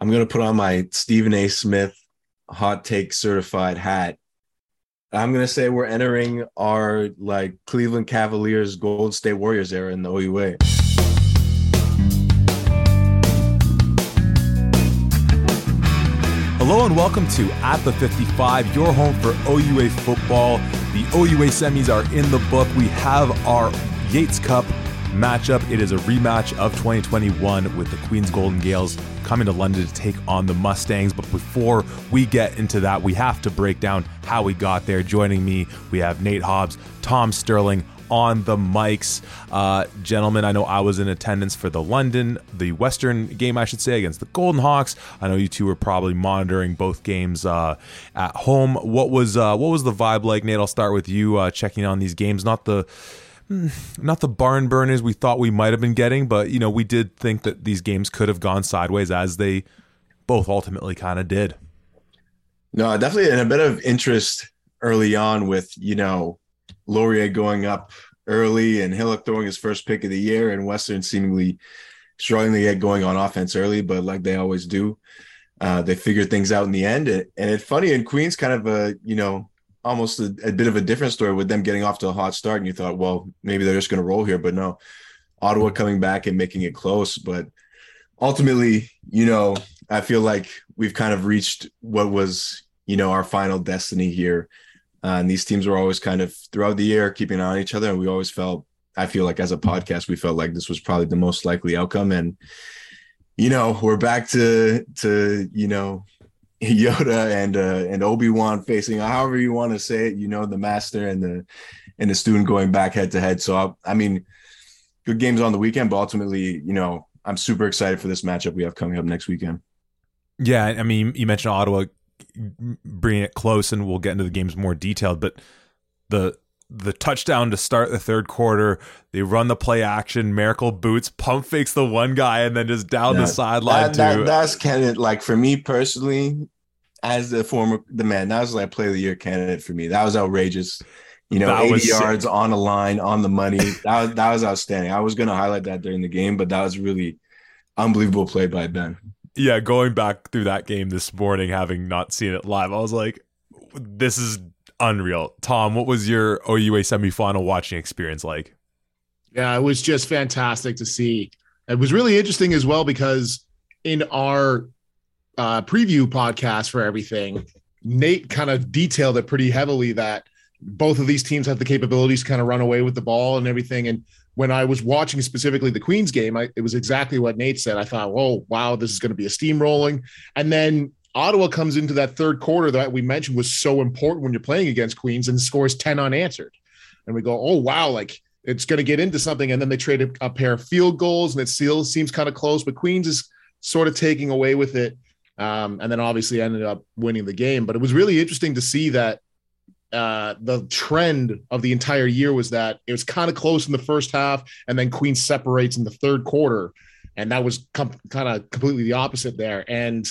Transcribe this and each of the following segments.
I'm gonna put on my Stephen A. Smith hot take certified hat. I'm gonna say we're entering our like Cleveland Cavaliers, Golden State Warriors era in the OUA. Hello and welcome to At the 55, your home for OUA football. The OUA semis are in the book. We have our Yates Cup matchup. It is a rematch of 2021 with the Queens Golden Gaels coming to London to take on the Mustangs. But before we get into that, we have to break down how we got there. Joining me, we have Nate Hobbs, Tom Sterling on the mics. Uh, gentlemen, I know I was in attendance for the London, the Western game, I should say, against the Golden Hawks. I know you two were probably monitoring both games uh, at home. What was uh, what was the vibe like, Nate? I'll start with you uh, checking on these games. Not the not the barn burners we thought we might have been getting, but you know, we did think that these games could have gone sideways as they both ultimately kind of did. No, definitely in a bit of interest early on with, you know, Laurier going up early and Hillock throwing his first pick of the year and Western seemingly struggling to get going on offense early, but like they always do, uh, they figure things out in the end. And, and it's funny in Queens, kind of a, you know, almost a, a, bit of a different story with them getting off to a hot start. And you thought, well, maybe they're just going to roll here, but no, Ottawa coming back and making it close. But ultimately, you know, I feel like we've kind of reached what was, you know, our final destiny here. Uh, and these teams were always kind of throughout the year keeping on each other. And we always felt, I feel like as a podcast, we felt like this was probably the most likely outcome. And, you know, we're back to, to, you know, Yoda and uh, and Obi Wan facing, however you want to say it, you know, the master and the and the student going back head to head. So I, I mean, good games on the weekend, but ultimately, you know, I'm super excited for this matchup we have coming up next weekend. Yeah, I mean, you mentioned Ottawa bringing it close, and we'll get into the games more detailed, but the the touchdown to start the third quarter. They run the play action. Miracle boots, pump fakes the one guy, and then just down the sideline. That, that, that's kind of like for me personally, as the former the man. That was like play of the year candidate for me. That was outrageous. You know, that 80 yards sick. on a line, on the money. That was that was outstanding. I was going to highlight that during the game, but that was really unbelievable play by Ben. Yeah, going back through that game this morning, having not seen it live, I was like, this is unreal. Tom, what was your OUA semifinal watching experience like? Yeah, it was just fantastic to see. It was really interesting as well because in our uh, preview podcast for everything, Nate kind of detailed it pretty heavily that both of these teams have the capabilities to kind of run away with the ball and everything. And when I was watching specifically the Queens game, I, it was exactly what Nate said. I thought, oh, wow, this is going to be a steamrolling. And then Ottawa comes into that third quarter that we mentioned was so important when you're playing against Queens and scores 10 unanswered. And we go, oh, wow, like it's going to get into something. And then they trade a, a pair of field goals and it still seems kind of close, but Queens is sort of taking away with it. Um, and then obviously ended up winning the game. But it was really interesting to see that uh, the trend of the entire year was that it was kind of close in the first half, and then Queen separates in the third quarter, and that was com- kind of completely the opposite there. And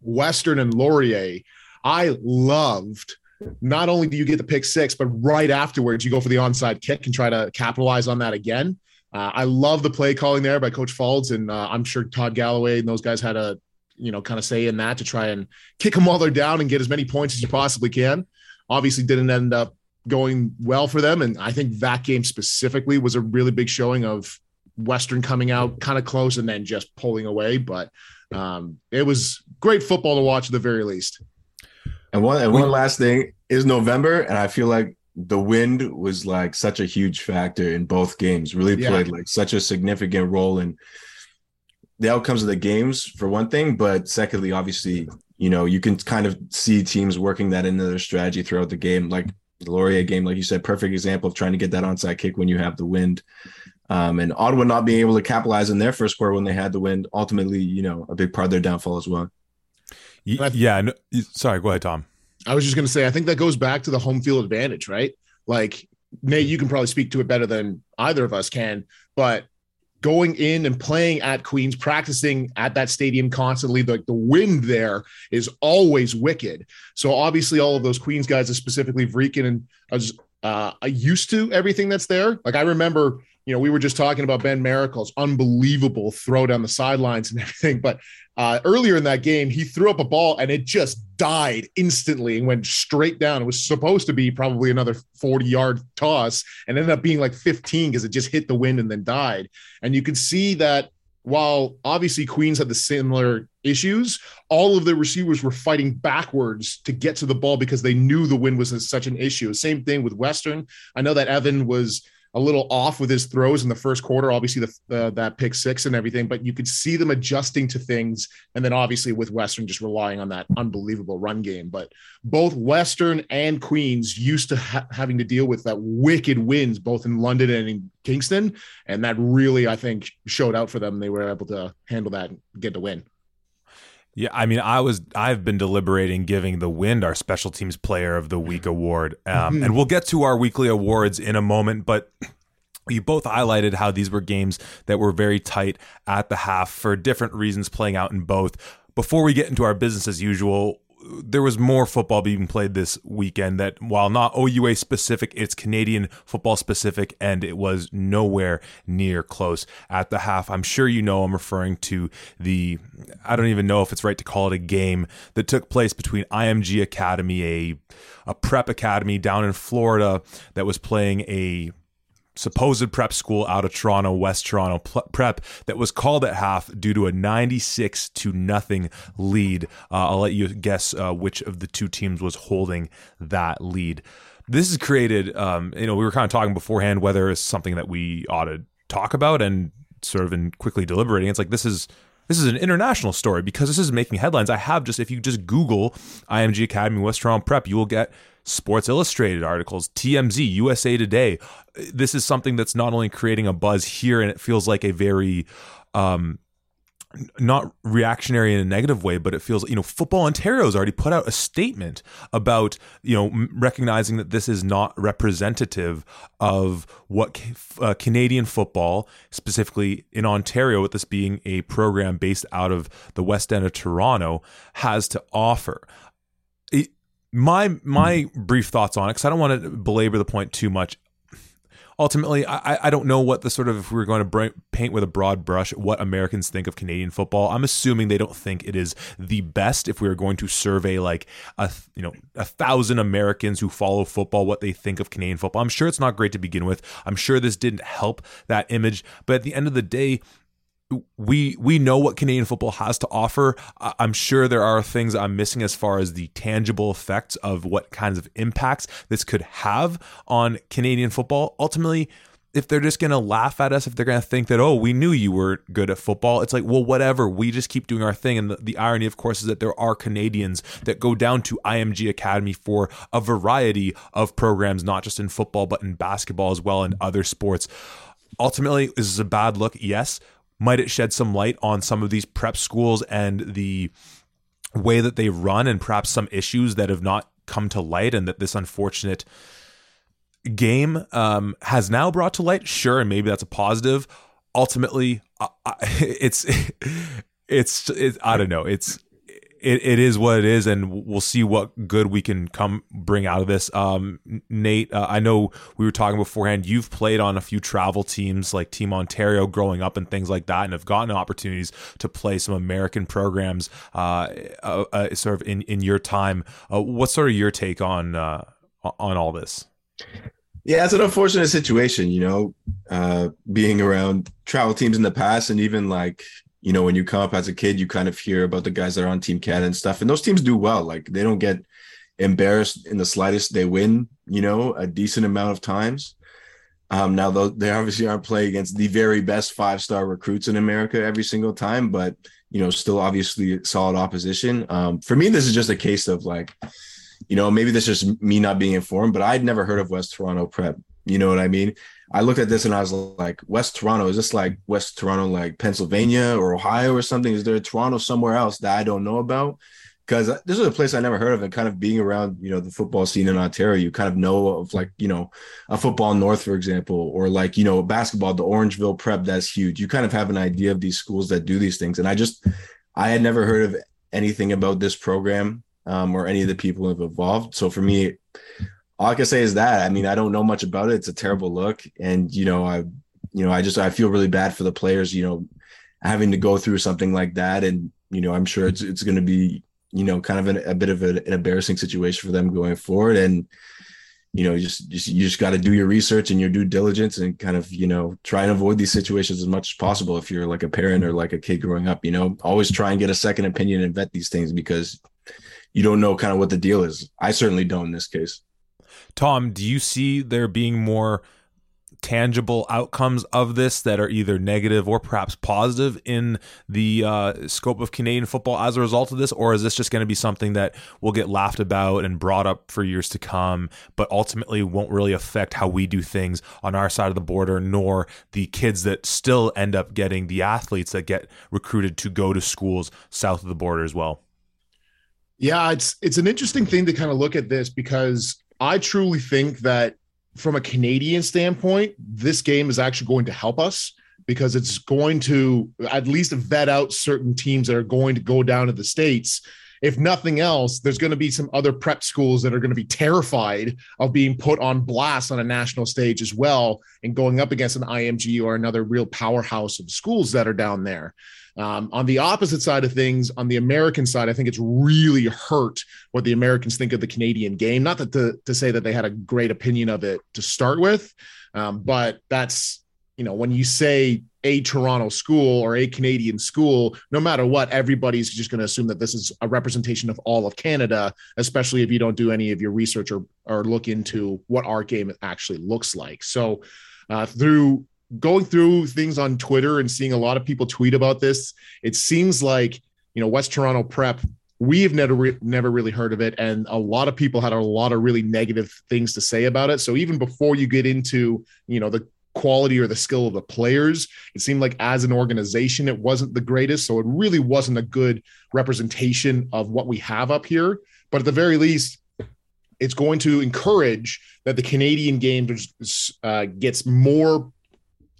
Western and Laurier, I loved. Not only do you get the pick six, but right afterwards you go for the onside kick and try to capitalize on that again. Uh, I love the play calling there by Coach Faulds, and uh, I'm sure Todd Galloway and those guys had a you know kind of say in that to try and kick them while they're down and get as many points as you possibly can. Obviously, didn't end up going well for them, and I think that game specifically was a really big showing of Western coming out kind of close and then just pulling away. But um, it was great football to watch at the very least. And one and one last thing is November, and I feel like the wind was like such a huge factor in both games. Really played yeah. like such a significant role in the outcomes of the games for one thing, but secondly, obviously, you know, you can kind of see teams working that into their strategy throughout the game. Like the Laurier game, like you said, perfect example of trying to get that onside kick when you have the wind. Um, and Ottawa not being able to capitalize in their first quarter when they had the win, ultimately, you know, a big part of their downfall as well. Yeah. No, sorry, go ahead, Tom. I was just going to say, I think that goes back to the home field advantage, right? Like, Nate, you can probably speak to it better than either of us can, but going in and playing at Queens, practicing at that stadium constantly, like the, wind there is always wicked. So obviously, all of those Queens guys, are specifically Vrieken and I was uh, used to everything that's there. Like I remember you know, we were just talking about Ben Miracle's unbelievable throw down the sidelines and everything. But uh, earlier in that game, he threw up a ball and it just died instantly and went straight down. It was supposed to be probably another 40 yard toss and ended up being like 15 because it just hit the wind and then died. And you could see that while obviously Queens had the similar issues, all of the receivers were fighting backwards to get to the ball because they knew the wind was such an issue. Same thing with Western. I know that Evan was a little off with his throws in the first quarter. Obviously, the uh, that pick six and everything, but you could see them adjusting to things, and then obviously with Western just relying on that unbelievable run game. But both Western and Queens used to ha- having to deal with that wicked winds, both in London and in Kingston, and that really I think showed out for them. They were able to handle that and get the win. Yeah, I mean, I was I've been deliberating giving the Wind our Special Teams Player of the Week award, um, mm-hmm. and we'll get to our weekly awards in a moment. But you both highlighted how these were games that were very tight at the half for different reasons, playing out in both. Before we get into our business as usual, there was more football being played this weekend that while not OUA specific, it's Canadian football specific, and it was nowhere near close at the half. I'm sure you know I'm referring to the, I don't even know if it's right to call it a game that took place between IMG Academy, a, a prep academy down in Florida that was playing a supposed prep school out of Toronto, West Toronto prep that was called at half due to a 96 to nothing lead. Uh, I'll let you guess uh, which of the two teams was holding that lead. This has created, um, you know, we were kind of talking beforehand whether it's something that we ought to talk about and sort of in quickly deliberating. It's like this is this is an international story because this is making headlines. I have just if you just Google IMG Academy West Toronto Prep, you will get Sports Illustrated articles, TMZ, USA Today. This is something that's not only creating a buzz here, and it feels like a very um, not reactionary in a negative way, but it feels you know Football Ontario has already put out a statement about you know recognizing that this is not representative of what uh, Canadian football, specifically in Ontario, with this being a program based out of the West End of Toronto, has to offer my my brief thoughts on it because I don't want to belabor the point too much. Ultimately, I, I don't know what the sort of if we're going to paint with a broad brush what Americans think of Canadian football. I'm assuming they don't think it is the best. If we are going to survey like a you know a thousand Americans who follow football, what they think of Canadian football, I'm sure it's not great to begin with. I'm sure this didn't help that image, but at the end of the day, we we know what Canadian football has to offer. I'm sure there are things I'm missing as far as the tangible effects of what kinds of impacts this could have on Canadian football. Ultimately, if they're just going to laugh at us, if they're going to think that, oh, we knew you were good at football, it's like, well, whatever. We just keep doing our thing. And the, the, irony, of course, is that there are Canadians that go down to IMG Academy for a variety of programs, not just in football, but in basketball as well and other sports. Ultimately, is a bad look? Yes might it shed some light on some of these prep schools and the way that they run and perhaps some issues that have not come to light and that this unfortunate game um, has now brought to light? Sure and maybe that's a positive. Ultimately uh, it's it's it's i don't know. It's it, it is what it is, and we'll see what good we can come bring out of this. Um, Nate, uh, I know we were talking beforehand. You've played on a few travel teams like Team Ontario growing up and things like that, and have gotten opportunities to play some American programs, uh, uh, uh sort of in in your time. Uh, what's sort of your take on uh, on all this? Yeah, it's an unfortunate situation, you know, being around travel teams in the past and even like you know, when you come up as a kid, you kind of hear about the guys that are on Team Canada and stuff, and those teams do well. Like they don't get embarrassed in the slightest. They win, you know, a decent amount of times. Um, now they obviously aren't playing against the very best five star recruits in America every single time, but you know, still obviously solid opposition. Um, for me, this is just a case of like, you know, maybe this is me not being informed, but I'd never heard of West Toronto Prep. You know what I mean? I looked at this and I was like, West Toronto, is this like West Toronto, like Pennsylvania or Ohio or something? Is there Toronto somewhere else that I don't know about? Because this is a place I never heard of. And kind of being around, you know, the football scene in Ontario, you kind of know of like, you know, a football north, for example, or like, you know, basketball, the Orangeville prep, that's huge. You kind of have an idea of these schools that do these things. And I just, I had never heard of anything about this program um, or any of the people involved. So for me, all I can say is that. I mean, I don't know much about it. It's a terrible look, and you know, I you know, I just I feel really bad for the players, you know, having to go through something like that, and you know, I'm sure it's it's going to be you know kind of an, a bit of an, an embarrassing situation for them going forward, and you know, you just, just you just got to do your research and your due diligence and kind of you know try and avoid these situations as much as possible if you're like a parent or like a kid growing up. You know, always try and get a second opinion and vet these things because you don't know kind of what the deal is. I certainly don't in this case. Tom, do you see there being more tangible outcomes of this that are either negative or perhaps positive in the uh, scope of Canadian football as a result of this? Or is this just going to be something that will get laughed about and brought up for years to come, but ultimately won't really affect how we do things on our side of the border, nor the kids that still end up getting the athletes that get recruited to go to schools south of the border as well? Yeah, it's it's an interesting thing to kind of look at this because I truly think that from a Canadian standpoint, this game is actually going to help us because it's going to at least vet out certain teams that are going to go down to the States. If nothing else, there's going to be some other prep schools that are going to be terrified of being put on blast on a national stage as well and going up against an IMG or another real powerhouse of schools that are down there. Um, on the opposite side of things, on the American side, I think it's really hurt what the Americans think of the Canadian game. Not that to, to say that they had a great opinion of it to start with, um, but that's, you know, when you say a Toronto school or a Canadian school, no matter what, everybody's just going to assume that this is a representation of all of Canada, especially if you don't do any of your research or, or look into what our game actually looks like. So, uh, through going through things on Twitter and seeing a lot of people tweet about this, it seems like you know West Toronto Prep. We've never re- never really heard of it, and a lot of people had a lot of really negative things to say about it. So even before you get into you know the quality or the skill of the players, it seemed like as an organization it wasn't the greatest. So it really wasn't a good representation of what we have up here. But at the very least, it's going to encourage that the Canadian game uh, gets more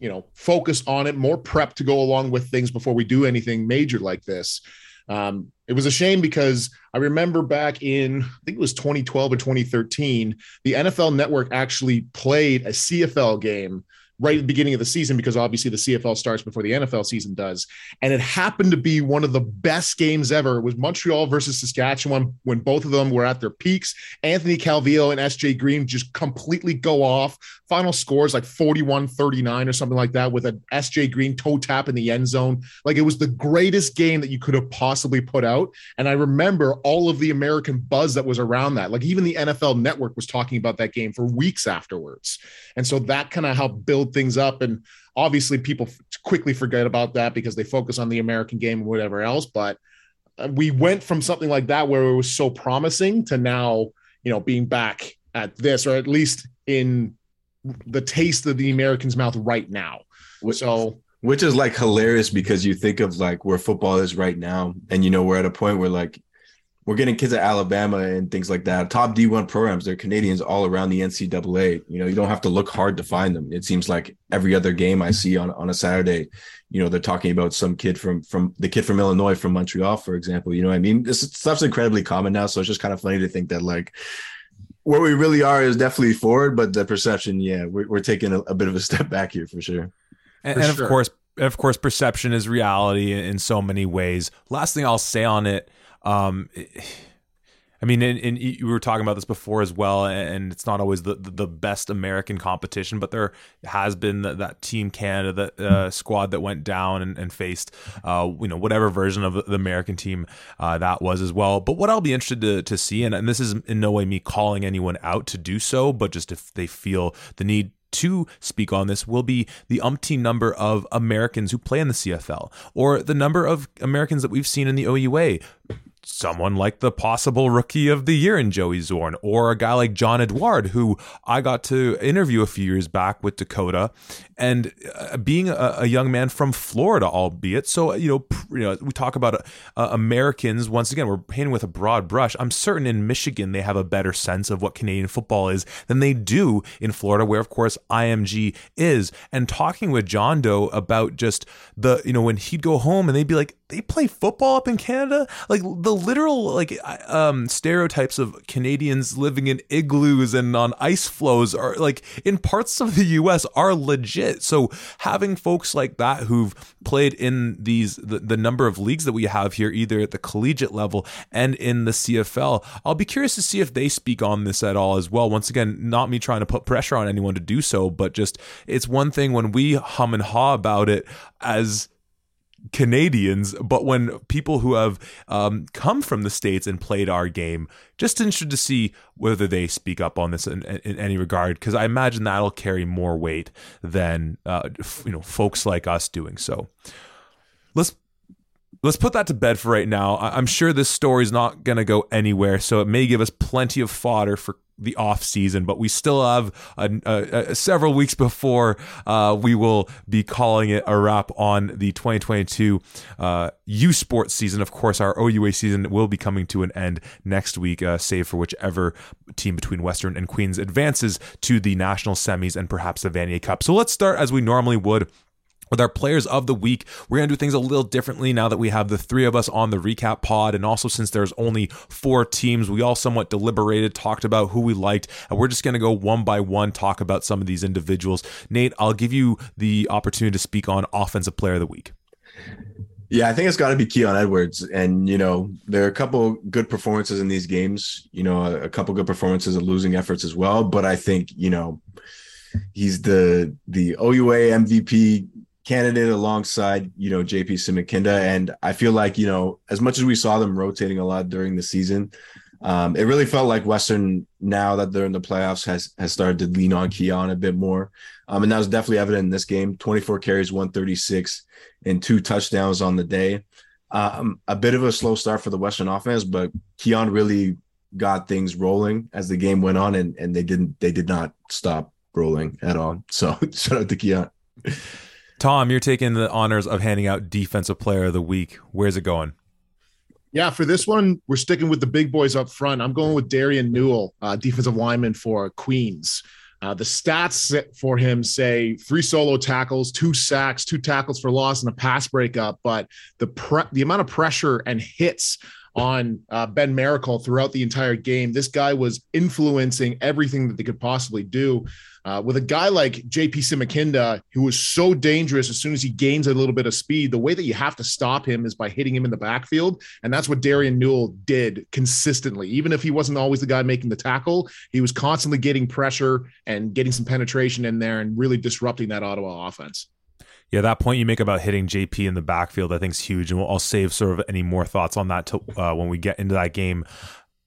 you know focus on it more prep to go along with things before we do anything major like this. Um, it was a shame because I remember back in, I think it was 2012 or 2013, the NFL network actually played a CFL game right at the beginning of the season because obviously the CFL starts before the NFL season does. And it happened to be one of the best games ever. It was Montreal versus Saskatchewan when both of them were at their peaks. Anthony Calvillo and SJ Green just completely go off. Final scores like 41 39 or something like that with an SJ Green toe tap in the end zone. Like it was the greatest game that you could have possibly put out. And I remember all of the American buzz that was around that. Like even the NFL network was talking about that game for weeks afterwards. And so that kind of helped build build things up. And obviously, people quickly forget about that because they focus on the American game and whatever else. But uh, we went from something like that where it was so promising to now, you know, being back at this, or at least in the taste of the American's mouth right now. Which, So, which is like hilarious because you think of like where football is right now, and you know we're at a point where like we're getting kids at Alabama and things like that. Top D1 programs, they're Canadians all around the NCAA. You know, you don't have to look hard to find them. It seems like every other game I see on, on a Saturday, you know, they're talking about some kid from from the kid from Illinois from Montreal, for example. You know I mean? This stuff's incredibly common now. So it's just kind of funny to think that like where we really are is definitely forward, but the perception, yeah, we're, we're taking a, a bit of a step back here for sure. And, for and sure. of course, of course, perception is reality in so many ways. Last thing I'll say on it um, I mean, and, and, you were talking about this before as well, and it's not always the, the best American competition, but there has been that, that Team Canada uh, squad that went down and, and faced, uh, you know, whatever version of the American team uh, that was as well. But what I'll be interested to, to see, and, and this is in no way me calling anyone out to do so, but just if they feel the need to speak on this will be the umpteen number of Americans who play in the CFL or the number of Americans that we've seen in the OUA someone like the possible rookie of the year in Joey Zorn, or a guy like John Edward, who I got to interview a few years back with Dakota, and uh, being a, a, young man from Florida, albeit. So you know, you know, we talk about uh, Americans. Once again, we're painting with a broad brush. I'm certain in Michigan they have a better sense of what Canadian football is than they do in Florida, where of course IMG is. And talking with John Doe about just the, you know, when he'd go home and they'd be like, they play football up in Canada. Like the literal like um, stereotypes of Canadians living in igloos and on ice floes are like in parts of the U.S. are legit. So having folks like that who've played in these the, the number of leagues that we have here, either at the collegiate level and in the CFL, I'll be curious to see if they speak on this at all as well. Once again, not me trying to put pressure on anyone to do so, but just it's one thing when we hum and haw about it as Canadians, but when people who have um, come from the states and played our game, just interested to see whether they speak up on this in, in any regard, because I imagine that'll carry more weight than uh, you know folks like us doing so. Let's let's put that to bed for right now. I'm sure this story is not going to go anywhere, so it may give us plenty of fodder for the off season, but we still have a, a, a several weeks before uh, we will be calling it a wrap on the 2022 uh, U Sports season. Of course, our OUA season will be coming to an end next week, uh, save for whichever team between Western and Queens advances to the national semis and perhaps the Vanier Cup. So let's start as we normally would with our players of the week, we're going to do things a little differently now that we have the three of us on the recap pod. And also, since there's only four teams, we all somewhat deliberated, talked about who we liked, and we're just going to go one by one, talk about some of these individuals. Nate, I'll give you the opportunity to speak on offensive player of the week. Yeah, I think it's got to be Keon Edwards. And, you know, there are a couple good performances in these games, you know, a, a couple good performances of losing efforts as well. But I think, you know, he's the the OUA MVP candidate alongside you know JP Simakinda, and I feel like you know as much as we saw them rotating a lot during the season, um, it really felt like Western now that they're in the playoffs has has started to lean on Keon a bit more, um, and that was definitely evident in this game. Twenty four carries, one thirty six, and two touchdowns on the day. Um, a bit of a slow start for the Western offense, but Keon really got things rolling as the game went on, and and they didn't they did not stop rolling at all. So shout out to Keon. Tom, you're taking the honors of handing out Defensive Player of the Week. Where's it going? Yeah, for this one, we're sticking with the big boys up front. I'm going with Darian Newell, uh, defensive lineman for Queens. Uh, the stats for him say three solo tackles, two sacks, two tackles for loss, and a pass breakup. But the pre- the amount of pressure and hits on uh, Ben Miracle throughout the entire game, this guy was influencing everything that they could possibly do. Uh, with a guy like JP Simakinda, who is so dangerous as soon as he gains a little bit of speed, the way that you have to stop him is by hitting him in the backfield. And that's what Darian Newell did consistently. Even if he wasn't always the guy making the tackle, he was constantly getting pressure and getting some penetration in there and really disrupting that Ottawa offense. Yeah, that point you make about hitting JP in the backfield, I think is huge, and we'll, I'll save sort of any more thoughts on that to, uh, when we get into that game.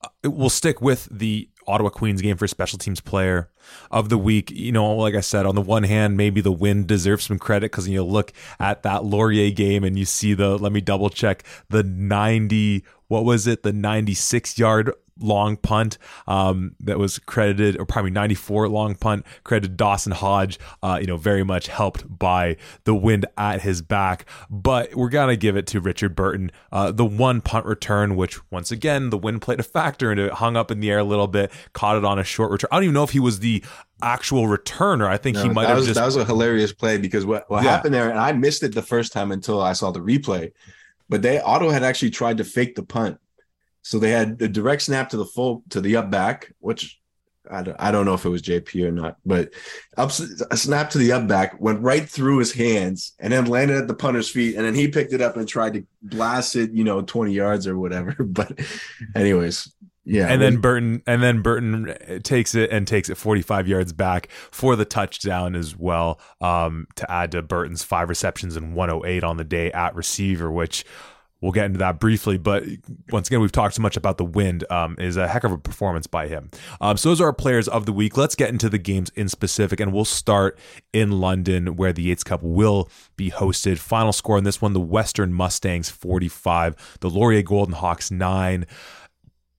Uh, we'll stick with the Ottawa Queens game for special teams player of the week. You know, like I said, on the one hand, maybe the win deserves some credit because you look at that Laurier game and you see the, let me double check, the 90, what was it, the 96 yard long punt um, that was credited, or probably 94 long punt credited Dawson Hodge, uh, you know, very much helped by the wind at his back. But we're going to give it to Richard Burton. Uh, the one punt return, which once again, the wind played a factor and it hung up in the air a little bit, caught it on a short return. I don't even know if he was the actual returner. I think no, he might have was, just. That was a hilarious play because what, what yeah. happened there, and I missed it the first time until I saw the replay. But they Ottawa had actually tried to fake the punt so they had the direct snap to the full to the up back, which I don't, I don't know if it was JP or not, but up a snap to the up back went right through his hands and then landed at the punter's feet, and then he picked it up and tried to blast it, you know, twenty yards or whatever. But, anyways, yeah. And then Burton and then Burton takes it and takes it 45 yards back for the touchdown as well. Um, to add to Burton's five receptions and 108 on the day at receiver, which we'll get into that briefly. But once again, we've talked so much about the wind. Um, is a heck of a performance by him. Um, so those are our players of the week. Let's get into the games in specific, and we'll start in London, where the Yates Cup will be hosted. Final score in this one: the Western Mustangs forty-five, the Laurier Golden Hawks nine.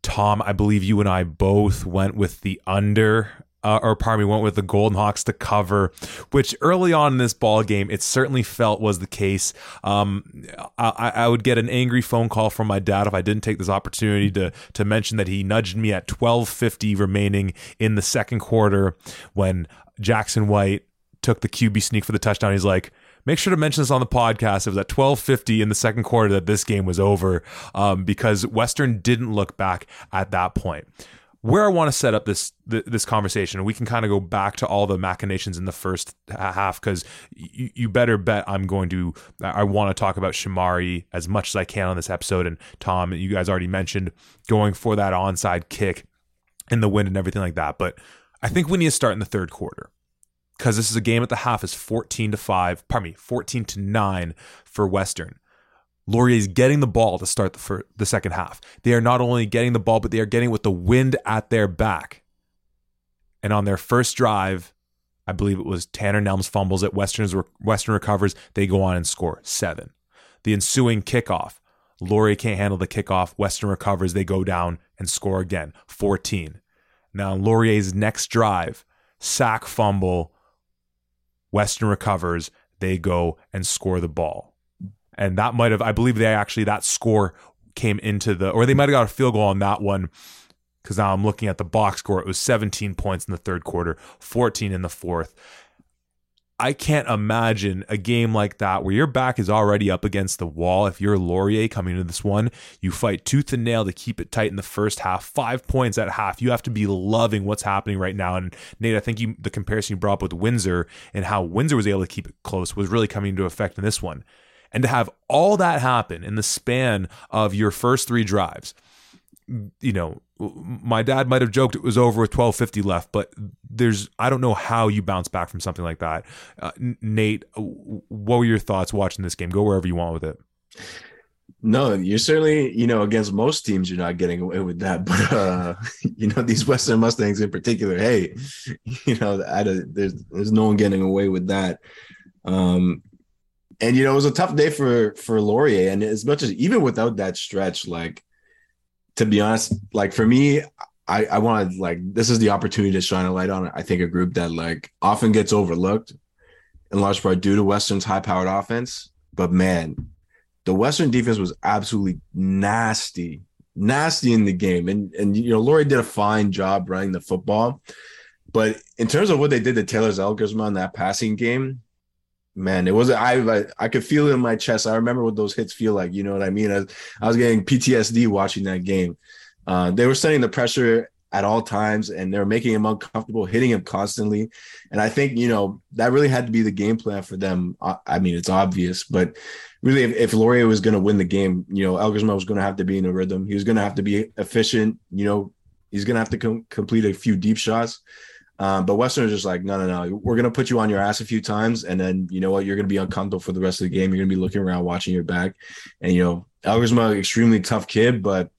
Tom, I believe you and I both went with the under uh, or pardon me, went with the Golden Hawks to cover, which early on in this ball game, it certainly felt was the case. Um, I, I, would get an angry phone call from my dad if I didn't take this opportunity to to mention that he nudged me at 12:50 remaining in the second quarter when Jackson White took the QB sneak for the touchdown. He's like, make sure to mention this on the podcast. It was at 12:50 in the second quarter that this game was over um, because Western didn't look back at that point. Where I want to set up this this conversation, we can kind of go back to all the machinations in the first half because you, you better bet I'm going to. I want to talk about Shamari as much as I can on this episode. And Tom, you guys already mentioned going for that onside kick in the wind and everything like that. But I think we need to start in the third quarter because this is a game at the half is 14 to 5, pardon me, 14 to 9 for Western. Laurier is getting the ball to start the, the second half. They are not only getting the ball, but they are getting with the wind at their back. And on their first drive, I believe it was Tanner Nelms fumbles at Western's Western recovers. They go on and score seven. The ensuing kickoff, Laurier can't handle the kickoff. Western recovers. They go down and score again, 14. Now Laurier's next drive, sack fumble, Western recovers. They go and score the ball and that might have I believe they actually that score came into the or they might have got a field goal on that one because now I'm looking at the box score. It was 17 points in the third quarter, 14 in the fourth. I can't imagine a game like that where your back is already up against the wall. If you're Laurier coming into this one, you fight tooth and nail to keep it tight in the first half. Five points at half. You have to be loving what's happening right now. And Nate, I think you the comparison you brought up with Windsor and how Windsor was able to keep it close was really coming into effect in this one. And to have all that happen in the span of your first three drives, you know, my dad might have joked it was over with 1250 left, but there's, I don't know how you bounce back from something like that. Uh, Nate, what were your thoughts watching this game? Go wherever you want with it. No, you're certainly, you know, against most teams, you're not getting away with that. But, uh, you know, these Western Mustangs in particular, hey, you know, I, there's, there's no one getting away with that. Um, and you know it was a tough day for for Laurier. And as much as even without that stretch, like to be honest, like for me, I I wanted like this is the opportunity to shine a light on I think a group that like often gets overlooked in large part due to Western's high powered offense. But man, the Western defense was absolutely nasty, nasty in the game. And and you know, Laurier did a fine job running the football. But in terms of what they did to Taylor Elgersma in that passing game, man, it wasn't I I could feel it in my chest. I remember what those hits feel like. You know what I mean? I, I was getting PTSD watching that game. Uh, they were setting the pressure at all times, and they were making him uncomfortable, hitting him constantly. And I think you know that really had to be the game plan for them. I, I mean, it's obvious, but really, if, if Laurier was going to win the game, you know, Elgersma was going to have to be in a rhythm. He was going to have to be efficient. You know, he's going to have to com- complete a few deep shots. Um, but Western is just like, no, no, no. We're gonna put you on your ass a few times, and then you know what? You're gonna be uncomfortable for the rest of the game. You're gonna be looking around, watching your back, and you know, Elgersma, extremely tough kid, but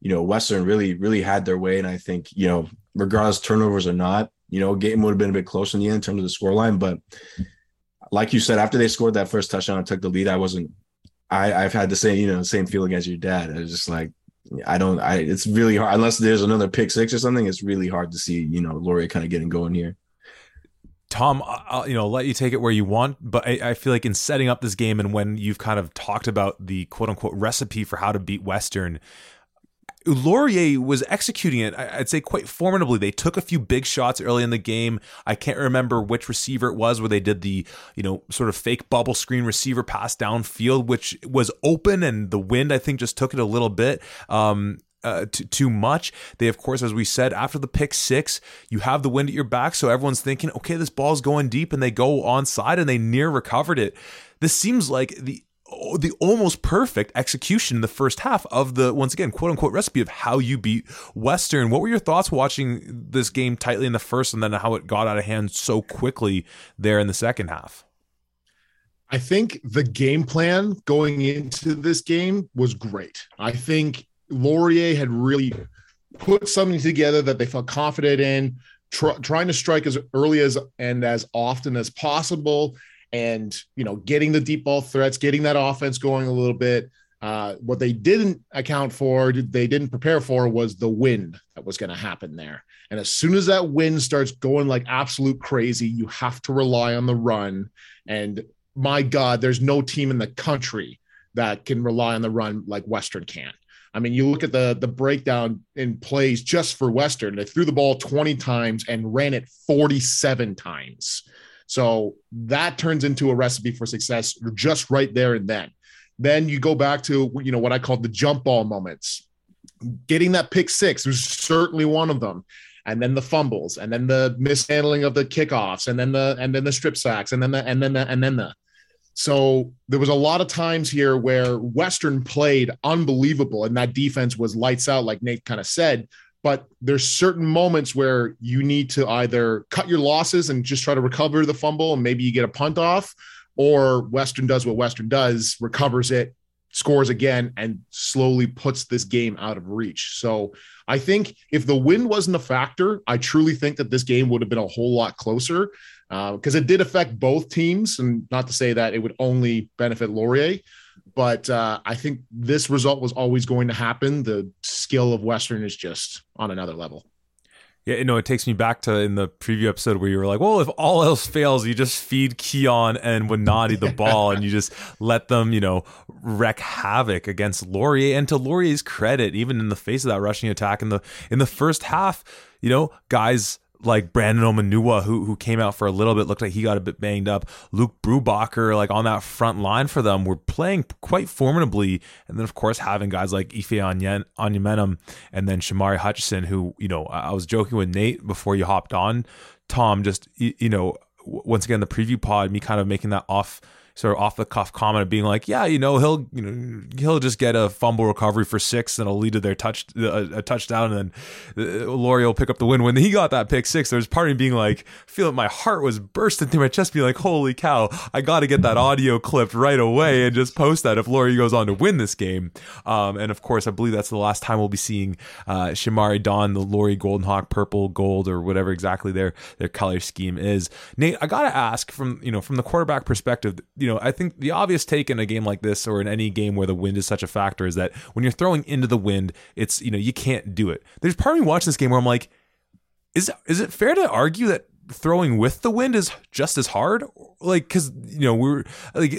you know, Western really, really had their way, and I think you know, regardless turnovers or not, you know, game would have been a bit closer in the end in terms of the scoreline. But like you said, after they scored that first touchdown and took the lead, I wasn't. I, I've had the same, you know, same feeling as your dad. I was just like, I don't. I it's really hard unless there's another pick six or something. It's really hard to see you know Laurier kind of getting going here. Tom, I'll you know let you take it where you want, but I, I, feel like in setting up this game and when you've kind of talked about the quote unquote recipe for how to beat Western, Laurier was executing it, I'd say, quite formidably. They took a few big shots early in the game. I can't remember which receiver it was where they did the, you know, sort of fake bubble screen receiver pass downfield, which was open and the wind, I think, just took it a little bit. Um, uh, too, too much. They, of course, as we said, after the pick six, you have the wind at your back. So everyone's thinking, okay, this ball's going deep, and they go onside and they near recovered it. This seems like the the almost perfect execution in the first half of the once again quote unquote recipe of how you beat Western. What were your thoughts watching this game tightly in the first and then how it got out of hand so quickly there in the second half? I think the game plan going into this game was great. I think Laurier had really put something together that they felt confident in, tr- trying to strike as early as and as often as possible and you know getting the deep ball threats, getting that offense going a little bit. Uh, what they didn't account for, they didn't prepare for, was the wind that was going to happen there. And as soon as that wind starts going like absolute crazy, you have to rely on the run. And my God, there's no team in the country that can rely on the run like Western can. I mean, you look at the the breakdown in plays just for Western. They threw the ball 20 times and ran it 47 times. So that turns into a recipe for success just right there and then. Then you go back to you know what I call the jump ball moments. Getting that pick six was certainly one of them and then the fumbles, and then the mishandling of the kickoffs, and then the and then the strip sacks, and then the and then the and then the. So there was a lot of times here where Western played unbelievable, and that defense was lights out, like Nate kind of said. But there's certain moments where you need to either cut your losses and just try to recover the fumble, and maybe you get a punt off, or Western does what Western does, recovers it, scores again, and slowly puts this game out of reach. So I think if the wind wasn't a factor, I truly think that this game would have been a whole lot closer because uh, it did affect both teams. And not to say that it would only benefit Laurier, but uh, I think this result was always going to happen. The skill of Western is just on another level. Yeah, you know, it takes me back to in the preview episode where you were like, well, if all else fails, you just feed Keon and Winati the ball and you just let them, you know, wreak havoc against Laurier. And to Laurier's credit, even in the face of that rushing attack in the in the first half, you know, guys like Brandon Omenua, who who came out for a little bit, looked like he got a bit banged up. Luke Brubacher, like on that front line for them, were playing quite formidably. And then, of course, having guys like Ife Anyamenem and then Shamari Hutchison, who, you know, I was joking with Nate before you hopped on, Tom, just, you know, once again, the preview pod, me kind of making that off – sort of off the cuff comment of being like, yeah, you know, he'll you know he'll just get a fumble recovery for six and it'll lead to their touch a, a touchdown and then uh, Laurier will pick up the win. When he got that pick six, there's part of me being like, feeling my heart was bursting through my chest, being like, holy cow, I got to get that audio clipped right away and just post that if Laurier goes on to win this game. Um, and of course, I believe that's the last time we'll be seeing uh, Shamari don the Laurier Golden Hawk purple, gold, or whatever exactly their their color scheme is. Nate, I gotta ask from you know from the quarterback perspective, you know I think the obvious take in a game like this or in any game where the wind is such a factor is that when you're throwing into the wind, it's, you know, you can't do it. There's part of me watching this game where I'm like, is is it fair to argue that throwing with the wind is just as hard? Like, because, you know, we are like,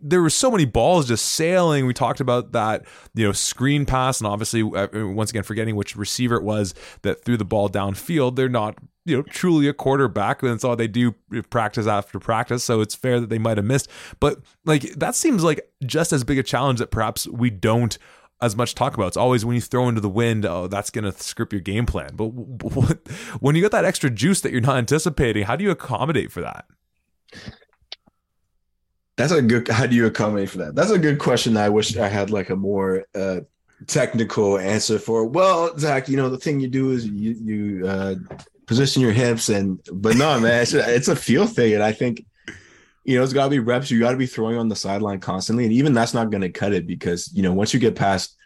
there were so many balls just sailing. We talked about that, you know, screen pass, and obviously, uh, once again, forgetting which receiver it was that threw the ball downfield. They're not, you know, truly a quarterback. That's all they do practice after practice. So it's fair that they might have missed. But like that seems like just as big a challenge that perhaps we don't as much talk about. It's always when you throw into the wind, oh, that's going to script your game plan. But when you got that extra juice that you're not anticipating, how do you accommodate for that? That's a good. How do you accommodate for that? That's a good question. I wish I had like a more uh, technical answer for. Well, Zach, you know the thing you do is you you uh, position your hips and. But no, man, it's a, it's a feel thing, and I think you know it's got to be reps. You got to be throwing on the sideline constantly, and even that's not going to cut it because you know once you get past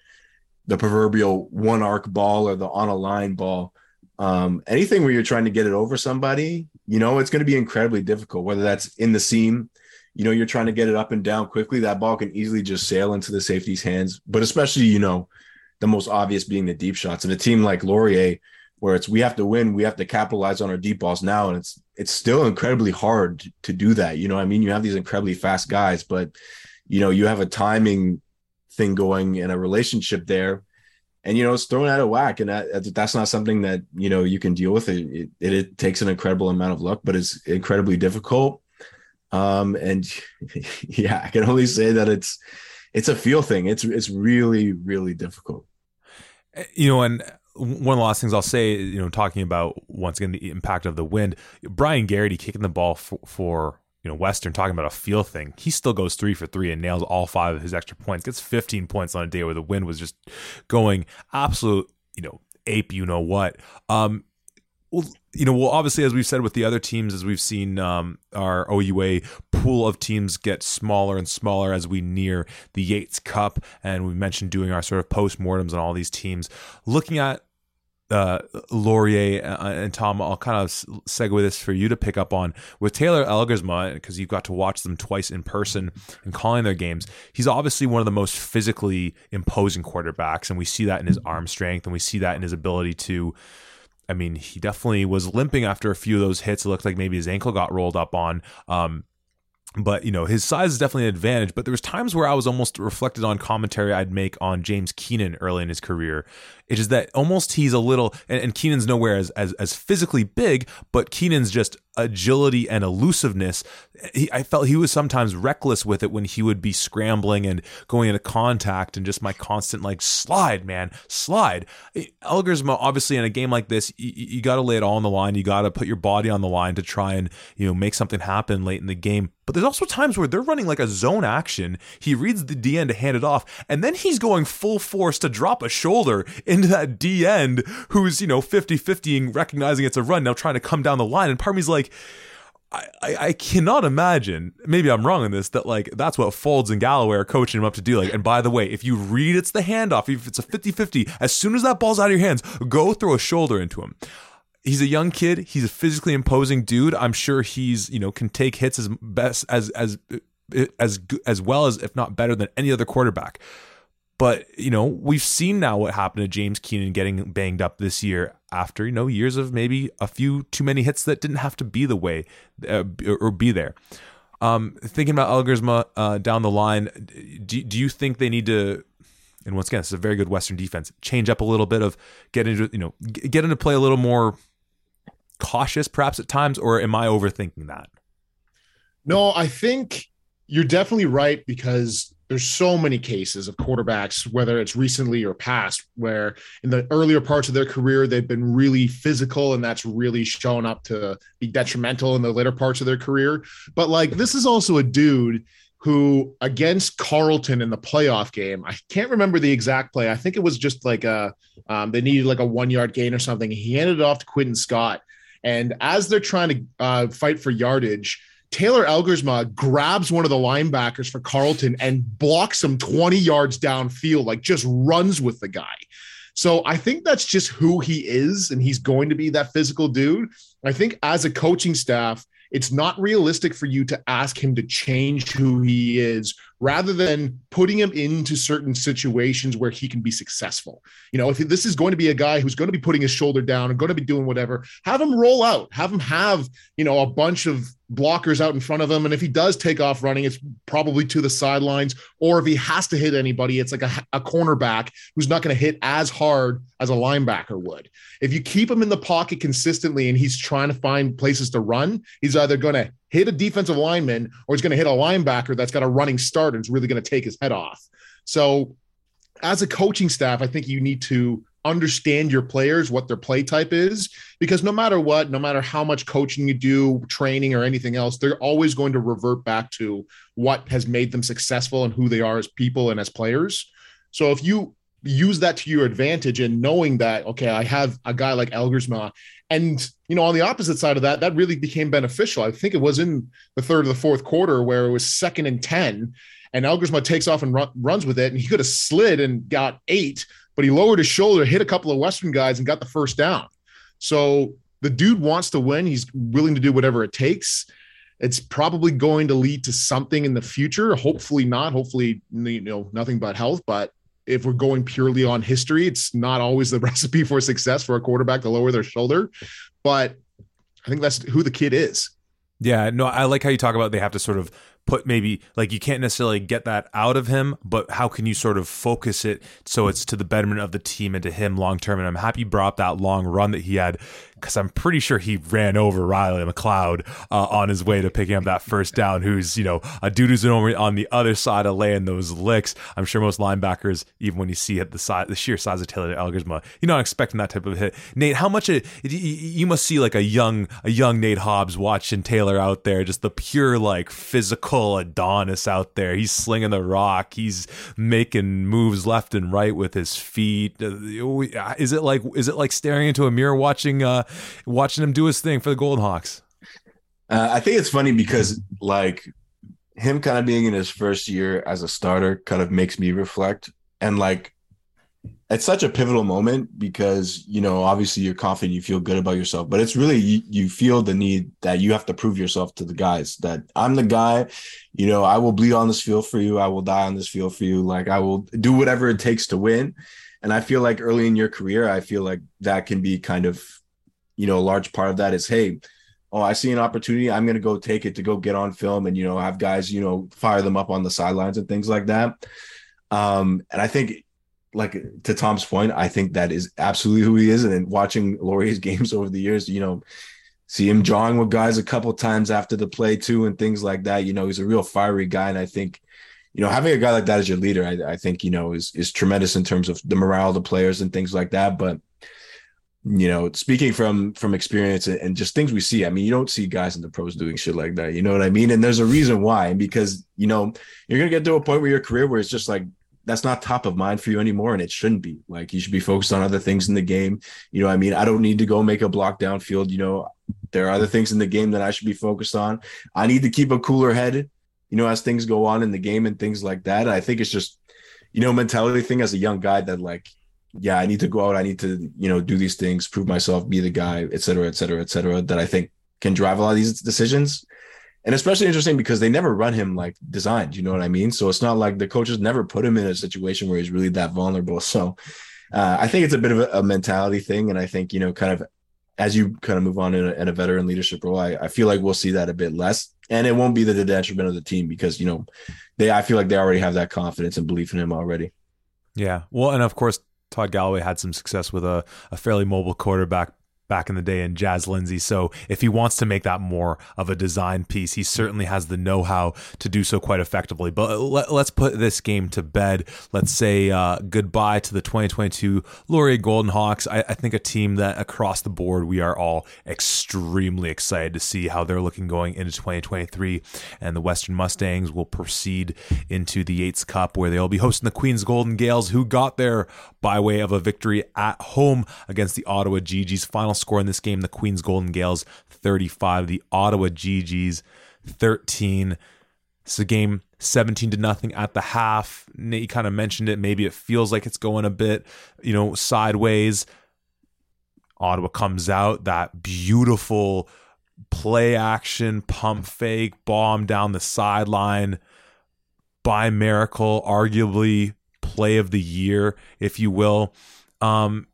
the proverbial one arc ball or the on a line ball, um, anything where you're trying to get it over somebody, you know, it's going to be incredibly difficult. Whether that's in the seam you know, you're trying to get it up and down quickly, that ball can easily just sail into the safety's hands. But especially, you know, the most obvious being the deep shots. And a team like Laurier, where it's we have to win, we have to capitalize on our deep balls now. And it's it's still incredibly hard to do that. You know, I mean, you have these incredibly fast guys, but you know, you have a timing thing going and a relationship there. And you know it's thrown out of whack, and that, that's not something that you know you can deal with. It, it, it takes an incredible amount of luck, but it's incredibly difficult um, and yeah, I can only say that it's it's a feel thing. It's it's really really difficult. Eh, you know, and one of the last things I'll say, you know, talking about once again the impact of the wind, Brian Garrity kicking the ball for, for you know Western, talking about a feel thing. He still goes three for three and nails all five of his extra points. Gets 15 points on a day where the wind was just going absolute, you know, ape. You know what? Um, well, you know, well, obviously, as we've said with the other teams, as we've seen um, our OUA pool of teams get smaller and smaller as we near the Yates Cup, and we mentioned doing our sort of post-mortems on all these teams. Looking at uh, Laurier uh, and Tom, I'll kind of segue this for you to pick up on with Taylor Elgersma because you've got to watch them twice in person and calling their games. He's obviously one of the most physically imposing quarterbacks, and we see that in his arm strength, and we see that in his ability to I mean, he definitely was limping after a few of those hits. It looked like maybe his ankle got rolled up on. Um, but you know his size is definitely an advantage but there was times where i was almost reflected on commentary i'd make on james keenan early in his career it is that almost he's a little and, and keenan's nowhere as, as as physically big but keenan's just agility and elusiveness. He, I felt he was sometimes reckless with it when he would be scrambling and going into contact and just my constant like slide, man, slide. Elgersma, obviously, in a game like this, you, you got to lay it all on the line. You got to put your body on the line to try and you know make something happen late in the game. But there's also times where they're running like a zone action. He reads the D end to hand it off, and then he's going full force to drop a shoulder into that D end who's, you know, 50 50 recognizing it's a run, now trying to come down the line. And part of me's like, I, I, I cannot imagine, maybe I'm wrong in this, that like that's what Faulds and Galloway are coaching him up to do. Like, and by the way, if you read it's the handoff, if it's a 50 50, as soon as that ball's out of your hands, go throw a shoulder into him he's a young kid. He's a physically imposing dude. I'm sure he's you know can take hits as best as as as as well as if not better than any other quarterback. But you know we've seen now what happened to James Keenan getting banged up this year after you know years of maybe a few too many hits that didn't have to be the way uh, or be there. Um, thinking about Elgersma uh, down the line, do, do you think they need to and once again, it's a very good Western defense. Change up a little bit of get into you know get into play a little more cautious perhaps at times, or am I overthinking that? No, I think you're definitely right because there's so many cases of quarterbacks, whether it's recently or past, where in the earlier parts of their career they've been really physical, and that's really shown up to be detrimental in the later parts of their career. But like this is also a dude who against Carleton in the playoff game, I can't remember the exact play. I think it was just like a um, they needed like a one yard gain or something. He handed it off to Quinton Scott, and as they're trying to uh, fight for yardage, Taylor Elgersma grabs one of the linebackers for Carleton and blocks him 20 yards downfield, like just runs with the guy. So I think that's just who he is, and he's going to be that physical dude. I think as a coaching staff, it's not realistic for you to ask him to change who he is rather than putting him into certain situations where he can be successful. You know, if this is going to be a guy who's going to be putting his shoulder down and going to be doing whatever, have him roll out, have him have, you know, a bunch of blockers out in front of him. And if he does take off running, it's probably to the sidelines. Or if he has to hit anybody, it's like a, a cornerback who's not going to hit as hard as a linebacker would. If you keep him in the pocket consistently and he's trying to find places to run, he's either going to hit a defensive lineman or he's going to hit a linebacker that's got a running start and is really going to take his head off. So, as a coaching staff, I think you need to understand your players, what their play type is, because no matter what, no matter how much coaching you do, training or anything else, they're always going to revert back to what has made them successful and who they are as people and as players. So if you use that to your advantage and knowing that, okay, I have a guy like Elgersma, and you know, on the opposite side of that, that really became beneficial. I think it was in the third or the fourth quarter where it was second and 10 and Elgersma takes off and run, runs with it, and he could have slid and got eight, but he lowered his shoulder, hit a couple of Western guys, and got the first down. So the dude wants to win. He's willing to do whatever it takes. It's probably going to lead to something in the future. Hopefully not. Hopefully, you know, nothing but health. But if we're going purely on history, it's not always the recipe for success for a quarterback to lower their shoulder. But I think that's who the kid is. Yeah, no, I like how you talk about they have to sort of put maybe like you can't necessarily get that out of him, but how can you sort of focus it so it's to the betterment of the team and to him long term? And I'm happy you brought up that long run that he had because I'm pretty sure he ran over Riley McLeod uh, on his way to picking up that first down. Who's you know a dude who's normally on the other side of laying those licks. I'm sure most linebackers, even when you see at the size, the sheer size of Taylor Elgersma, you're not expecting that type of hit. Nate, how much it, you must see like a young a young Nate Hobbs watching Taylor out there, just the pure like physical Adonis out there. He's slinging the rock. He's making moves left and right with his feet. Uh, is it like is it like staring into a mirror watching? Uh, watching him do his thing for the Golden Hawks? Uh, I think it's funny because like him kind of being in his first year as a starter kind of makes me reflect. And like it's such a pivotal moment because you know obviously you're confident you feel good about yourself but it's really you, you feel the need that you have to prove yourself to the guys that i'm the guy you know i will bleed on this field for you. I will die on this field for you. Like i will do whatever it takes to win. And i feel like early in your career i feel like that can be kind of you know, a large part of that is, hey, oh, I see an opportunity. I'm going to go take it to go get on film and, you know, have guys, you know, fire them up on the sidelines and things like that. Um, and I think, like to Tom's point, I think that is absolutely who he is. And watching Laurier's games over the years, you know, see him drawing with guys a couple times after the play too, and things like that. You know, he's a real fiery guy, and I think, you know, having a guy like that as your leader, I, I think you know is is tremendous in terms of the morale of the players and things like that. But you know, speaking from from experience and just things we see, I mean, you don't see guys in the pros doing shit like that. You know what I mean? And there's a reason why, because you know you're gonna get to a point where your career where it's just like that's not top of mind for you anymore, and it shouldn't be. Like you should be focused on other things in the game. You know, I mean, I don't need to go make a block downfield. You know, there are other things in the game that I should be focused on. I need to keep a cooler head. You know, as things go on in the game and things like that. I think it's just, you know, mentality thing as a young guy that like yeah, I need to go out. I need to, you know, do these things, prove myself, be the guy, et cetera, et cetera, et cetera, that I think can drive a lot of these decisions. And especially interesting because they never run him like designed, you know what I mean? So it's not like the coaches never put him in a situation where he's really that vulnerable. So uh, I think it's a bit of a, a, mentality thing. And I think, you know, kind of as you kind of move on in a, in a veteran leadership role, I, I, feel like we'll see that a bit less. And it won't be the detriment of the team because, you know, they, I feel like they already have that confidence and belief in him already. Yeah. Well, and of course, Todd Galloway had some success with a, a fairly mobile quarterback back in the day in Jazz Lindsey. So if he wants to make that more of a design piece, he certainly has the know-how to do so quite effectively. But let, us put this game to bed. Let's say uh, goodbye to the 2022 Laurier Golden Hawks. I, I, think a team that across the board we are all extremely excited to see how they're looking going into 2023. And the Western Mustangs will proceed into the Yates Cup where they'll be hosting the Queens Golden Gaels who got there by way of a victory at home against the Ottawa GG's final score in this game, the Queens Golden Gaels 35, the Ottawa GGs 13. It's a game 17 to nothing at the half. Nate kind of mentioned it. Maybe it feels like it's going a bit, you know, sideways. Ottawa comes out, that beautiful play action, pump fake, bomb down the sideline by Miracle, arguably play of the year, if you will. Um,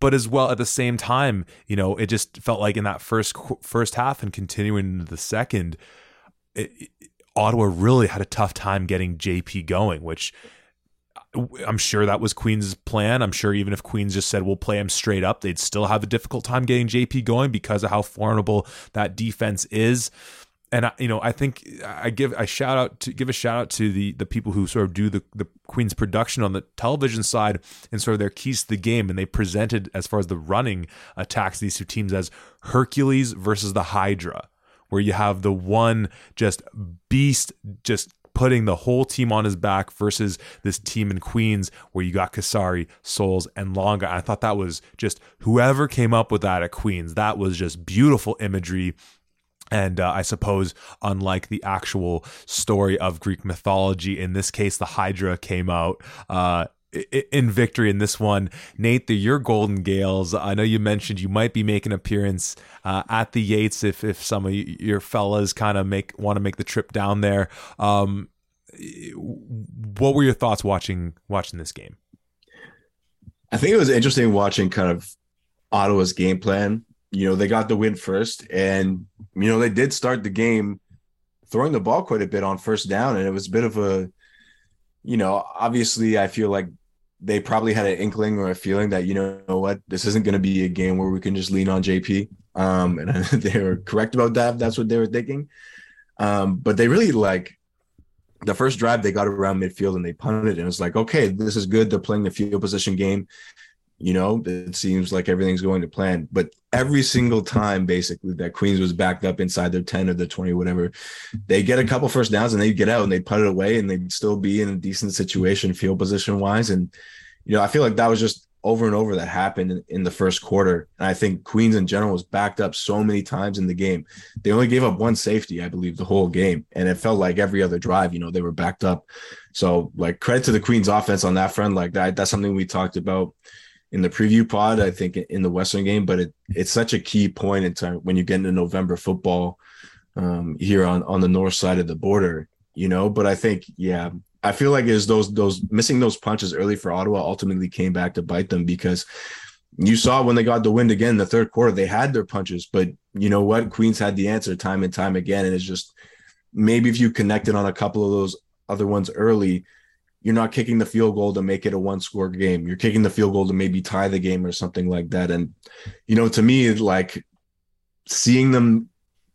but as well at the same time, you know, it just felt like in that first first half and continuing into the second, it, it, Ottawa really had a tough time getting JP going, which I'm sure that was Queens' plan. I'm sure even if Queens just said we'll play him straight up, they'd still have a difficult time getting JP going because of how formidable that defense is and I, you know, I think I give a shout out to give a shout out to the the people who sort of do the the Queen's production on the television side and sort of their keys to the game, and they presented as far as the running attacks these two teams as Hercules versus the Hydra, where you have the one just beast just putting the whole team on his back versus this team in Queens where you got Kasari, Souls, and Longa. I thought that was just whoever came up with that at Queens, that was just beautiful imagery and uh, I suppose, unlike the actual story of Greek mythology, in this case, the Hydra came out uh, in victory in this one. Nate, the your Golden Gaels. I know you mentioned you might be making an appearance uh, at the Yates if if some of your fellas kind of make want to make the trip down there. Um, what were your thoughts watching watching this game? I think it was interesting watching kind of Ottawa's game plan you know, they got the win first, and you know they did start the game throwing the ball quite a bit on first down, and it was a bit of a, you know, obviously I feel like they probably had an inkling or a feeling that you know what this isn't going to be a game where we can just lean on JP, um, and they were correct about that. That's what they were thinking, um, but they really like the first drive they got around midfield and they punted. And it's like okay this is good. They're playing the field position game you know, it seems like everything's going to plan. But every single time, basically, that Queens was backed up inside their 10 or their 20, whatever, they get a couple first downs and they get out and they put it away and they'd still be in a decent situation, field position wise. And, you know, I feel like that was just over and over that happened in, in, the first quarter. And I think Queens in general was backed up so many times in the game. They only gave up one safety, I believe, the whole game. And it felt like every other drive, you know, they were backed up. So, like, credit to the Queens offense on that front. Like, that, that's something we talked about in the preview pod, I think in the Western game, but it, it's such a key point in time when you get into November football um, here on, on the north side of the border, you know. But I think, yeah, I feel like is those those missing those punches early for Ottawa ultimately came back to bite them because you saw when they got the wind again in the third quarter, they had their punches, but you know what? Queens had the answer time and time again. And it's just maybe if you connected on a couple of those other ones early, you're not kicking the field goal to make it a one score game. You're kicking the field goal to maybe tie the game or something like that. And, you know, to me, like seeing them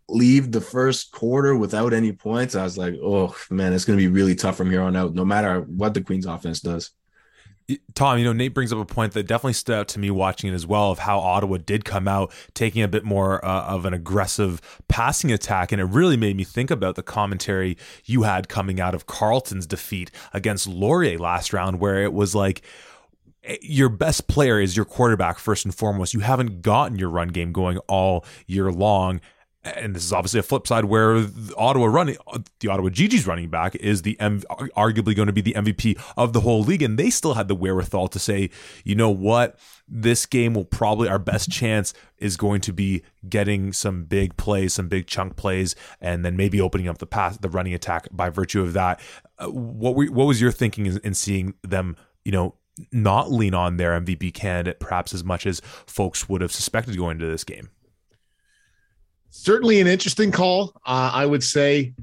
leave the first quarter without any points, I was like, oh man, it's going to be really tough from here on out, no matter what the Queens offense does. Tom, you know, Nate brings up a point that definitely stood out to me watching it as well of how Ottawa did come out taking a bit more uh, of an aggressive passing attack. And it really made me think about the commentary you had coming out of Carleton's defeat against Laurier last round, where it was like, eh, your best player is your quarterback first and foremost. You haven't gotten your run game going all year long and this is obviously a flip side where the Ottawa running the Ottawa Gee-Gees' running back is the M- arguably going to be the MVP of the whole league and they still had the wherewithal to say you know what? This game will probably our best chance is going to be getting some big plays some big chunk plays and then maybe opening up the pass the running attack by virtue of that. Uh, what were, what was your thinking in, in seeing them you know not lean on their MVP candidate perhaps as much as folks would have suspected going into this game certainly an interesting call. Uh, I would say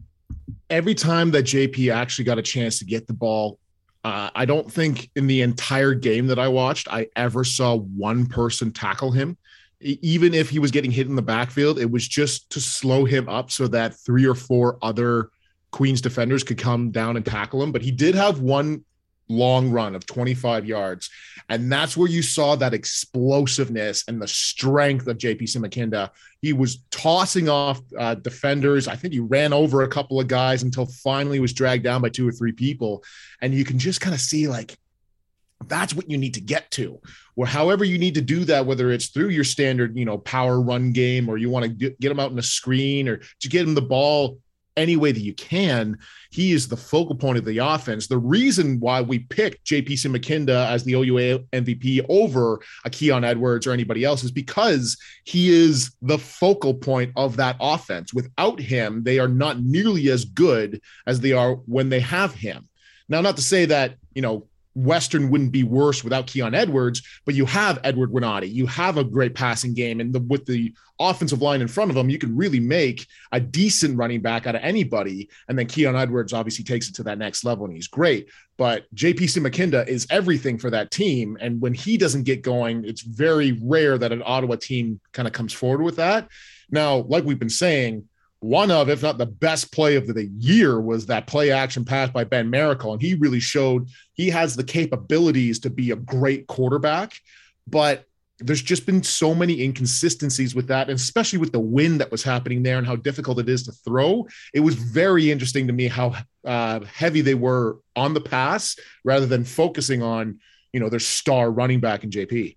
every time that JP actually got a chance to get the ball, uh, I don't think in the entire game that I watched, I ever saw one person tackle him. Even if he was getting hit in the backfield, it was just to slow him up so that three or four other Queens defenders could come down and tackle him. But he did have one long run of 25 yards. And that's where you saw that explosiveness and the strength of JP Simakinda. He was tossing off uh, defenders. I think he ran over a couple of guys until finally was dragged down by two or three people. And you can just kind of see like, that's what you need to get to or however you need to do that whether it's through your standard you know power run game or you want to get, get them out in a screen or to get them the ball any way that you can. He is the focal point of the offense. The reason why we picked JP Simakinda as the OUA MVP over a Keon Edwards or anybody else is because he is the focal point of that offense. Without him, they are not nearly as good as they are when they have him. Now, not to say that, you know, Western wouldn't be worse without Keon Edwards, but you have Edward Winati. You have a great passing game. And the, with the offensive line in front of him, you can really make a decent running back out of anybody. And then Keon Edwards obviously takes it to that next level and he's great. But JP Simakinda is everything for that team. And when he doesn't get going, it's very rare that an Ottawa team kind of comes forward with that. Now, like we've been saying, one of, if not the best play of the year, was that play action pass by Ben Miracle. And he really showed he has the capabilities to be a great quarterback. But there's just been so many inconsistencies with that, and especially with the wind that was happening there and how difficult it is to throw. It was very interesting to me how uh, heavy they were on the pass rather than focusing on, you know, their star running back in JP.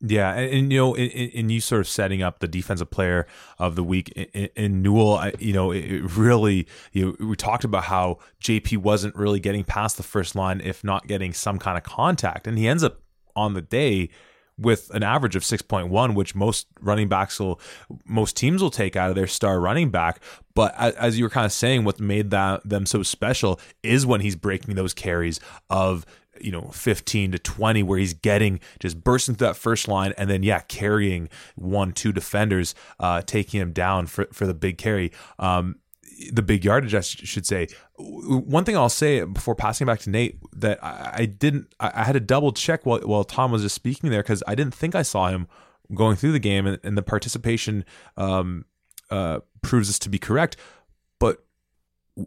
Yeah, and, and you know, in, you sort of setting up the defensive player of the week in, in Newell, I, you know, it really, you know, we talked about how JP wasn't really getting past the first line, if not getting some kind of contact, and he ends up on the day with an average of 6.1 which most running backs will most teams will take out of their star running back. But as you were kind of saying what made that them so special is when he's breaking those carries of you know 15 to 20 where he's getting just bursting through that first line and then yeah carrying one two defenders uh taking him down for for the big carry um the big yardage, I should say. One thing I'll say before passing back to Nate that I, didn't, I, had to double check while, while Tom was just speaking there because I didn't think I saw him going through the game, and, and the participation um, uh, proves this to be correct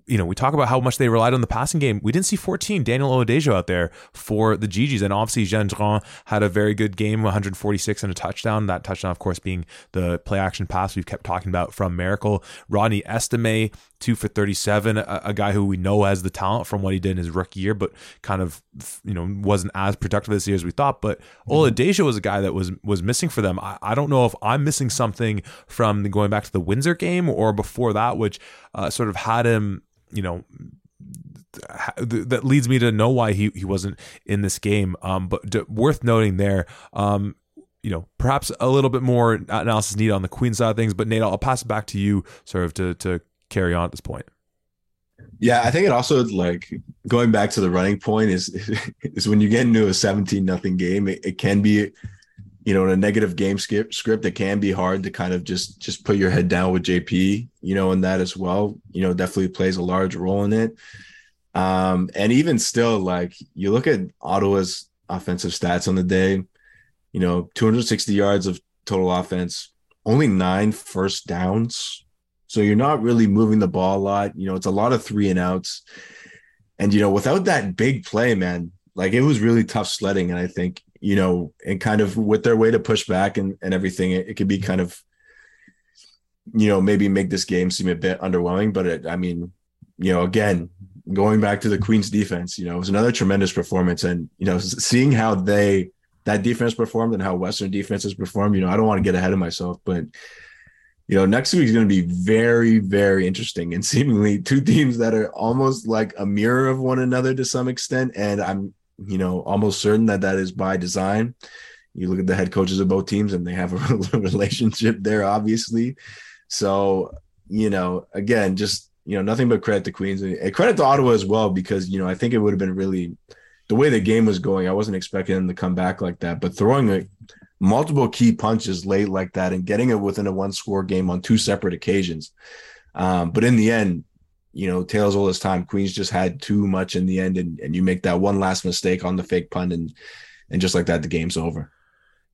you know, we talk about how much they relied on the passing game. We didn't see 14 Daniel Oladejo out there for the Gee-Gees. And obviously, Gendron had a very good game, 146 and a touchdown. That touchdown, of course, being the play action pass we've kept talking about from Miracle. Rodney Estime, two for 37, a, a, guy who we know has the talent from what he did in his rookie year, but kind of, you know, wasn't as productive this year as we thought. But mm-hmm. Oladejo was a guy that was was missing for them. I, I don't know if I'm missing something from going back to the Windsor game or before that, which uh, sort of had him, you know, that leads me to know why he, he wasn't in this game. Um, but worth noting there, um, you know, perhaps a little bit more analysis needed on the Queen side of things. But Nate, I'll pass it back to you, sort of to to carry on at this point. Yeah, I think it also like going back to the running point is is when you get into a 17 nothing game, it, it can be you know, in a negative game script, script, it can be hard to kind of just just put your head down with JP, you know, and that as well, you know, definitely plays a large role in it. Um, and even still, like you look at Ottawa's offensive stats on the day, you know, 260 yards of total offense, only nine first downs. So you're not really moving the ball a lot. You know, it's a lot of three and outs. And, you know, without that big play, man, like it was really tough sledding. And I think, you know, and kind of with their way to push back and, and everything, it, it could be mm-hmm. kind of, you know, maybe make this game seem a bit underwhelming. But it, I mean, you know, again, going back to the Queens defense, you know, it was another tremendous performance. And, you know, seeing how they, that defense performed and how Western defenses performed, you know, I don't want to get ahead of myself, but, you know, next week is going to be very, very interesting and seemingly two teams that are almost like a mirror of one another to some extent. And I'm, you know, almost certain that that is by design. You look at the head coaches of both teams and they have a relationship there, obviously. So, you know, again, just, you know, nothing but credit to Queens and credit to Ottawa as well, because, you know, I think it would have been really the way the game was going. I wasn't expecting them to come back like that, but throwing a multiple key punches late like that and getting it within a one score game on two separate occasions. Um, but in the end, you know, tails all this time, Queens just had too much in the end, and, and you make that one last mistake on the fake punt, and and just like that, the game's over.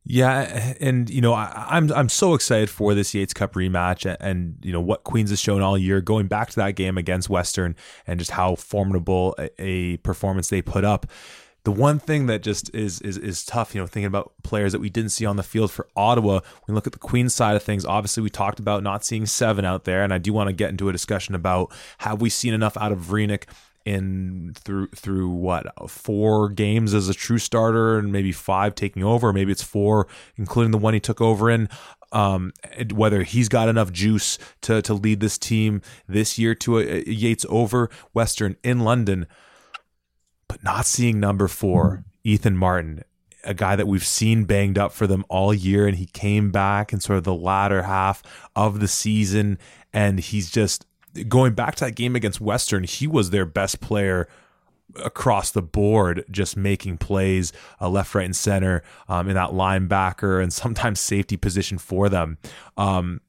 Yeah, and you know I, am I'm, I'm so excited for this Yates Cup rematch, and, and, you know what Queens has shown all year, going back to that game against Western, and just how formidable a, a performance they put up. The one thing that just is is is tough, you know, thinking about players that we didn't see on the field for Ottawa. We look at the Queens side of things, obviously we talked about not seeing seven out there, and I do want to get into a discussion about have we seen enough out of Vrynik in through through what four games as a true starter and maybe five taking over maybe it's four including the one he took over in um, whether he's got enough juice to to lead this team this year to a, a Yates over Western in London but not seeing number four, Ethan Martin, a guy that we've seen banged up for them all year, and he came back in sort of the latter half of the season, and he's just going back to that game against Western. He was their best player across the board, just making plays uh, left, right, and center um, in that linebacker and sometimes safety position for them. Um,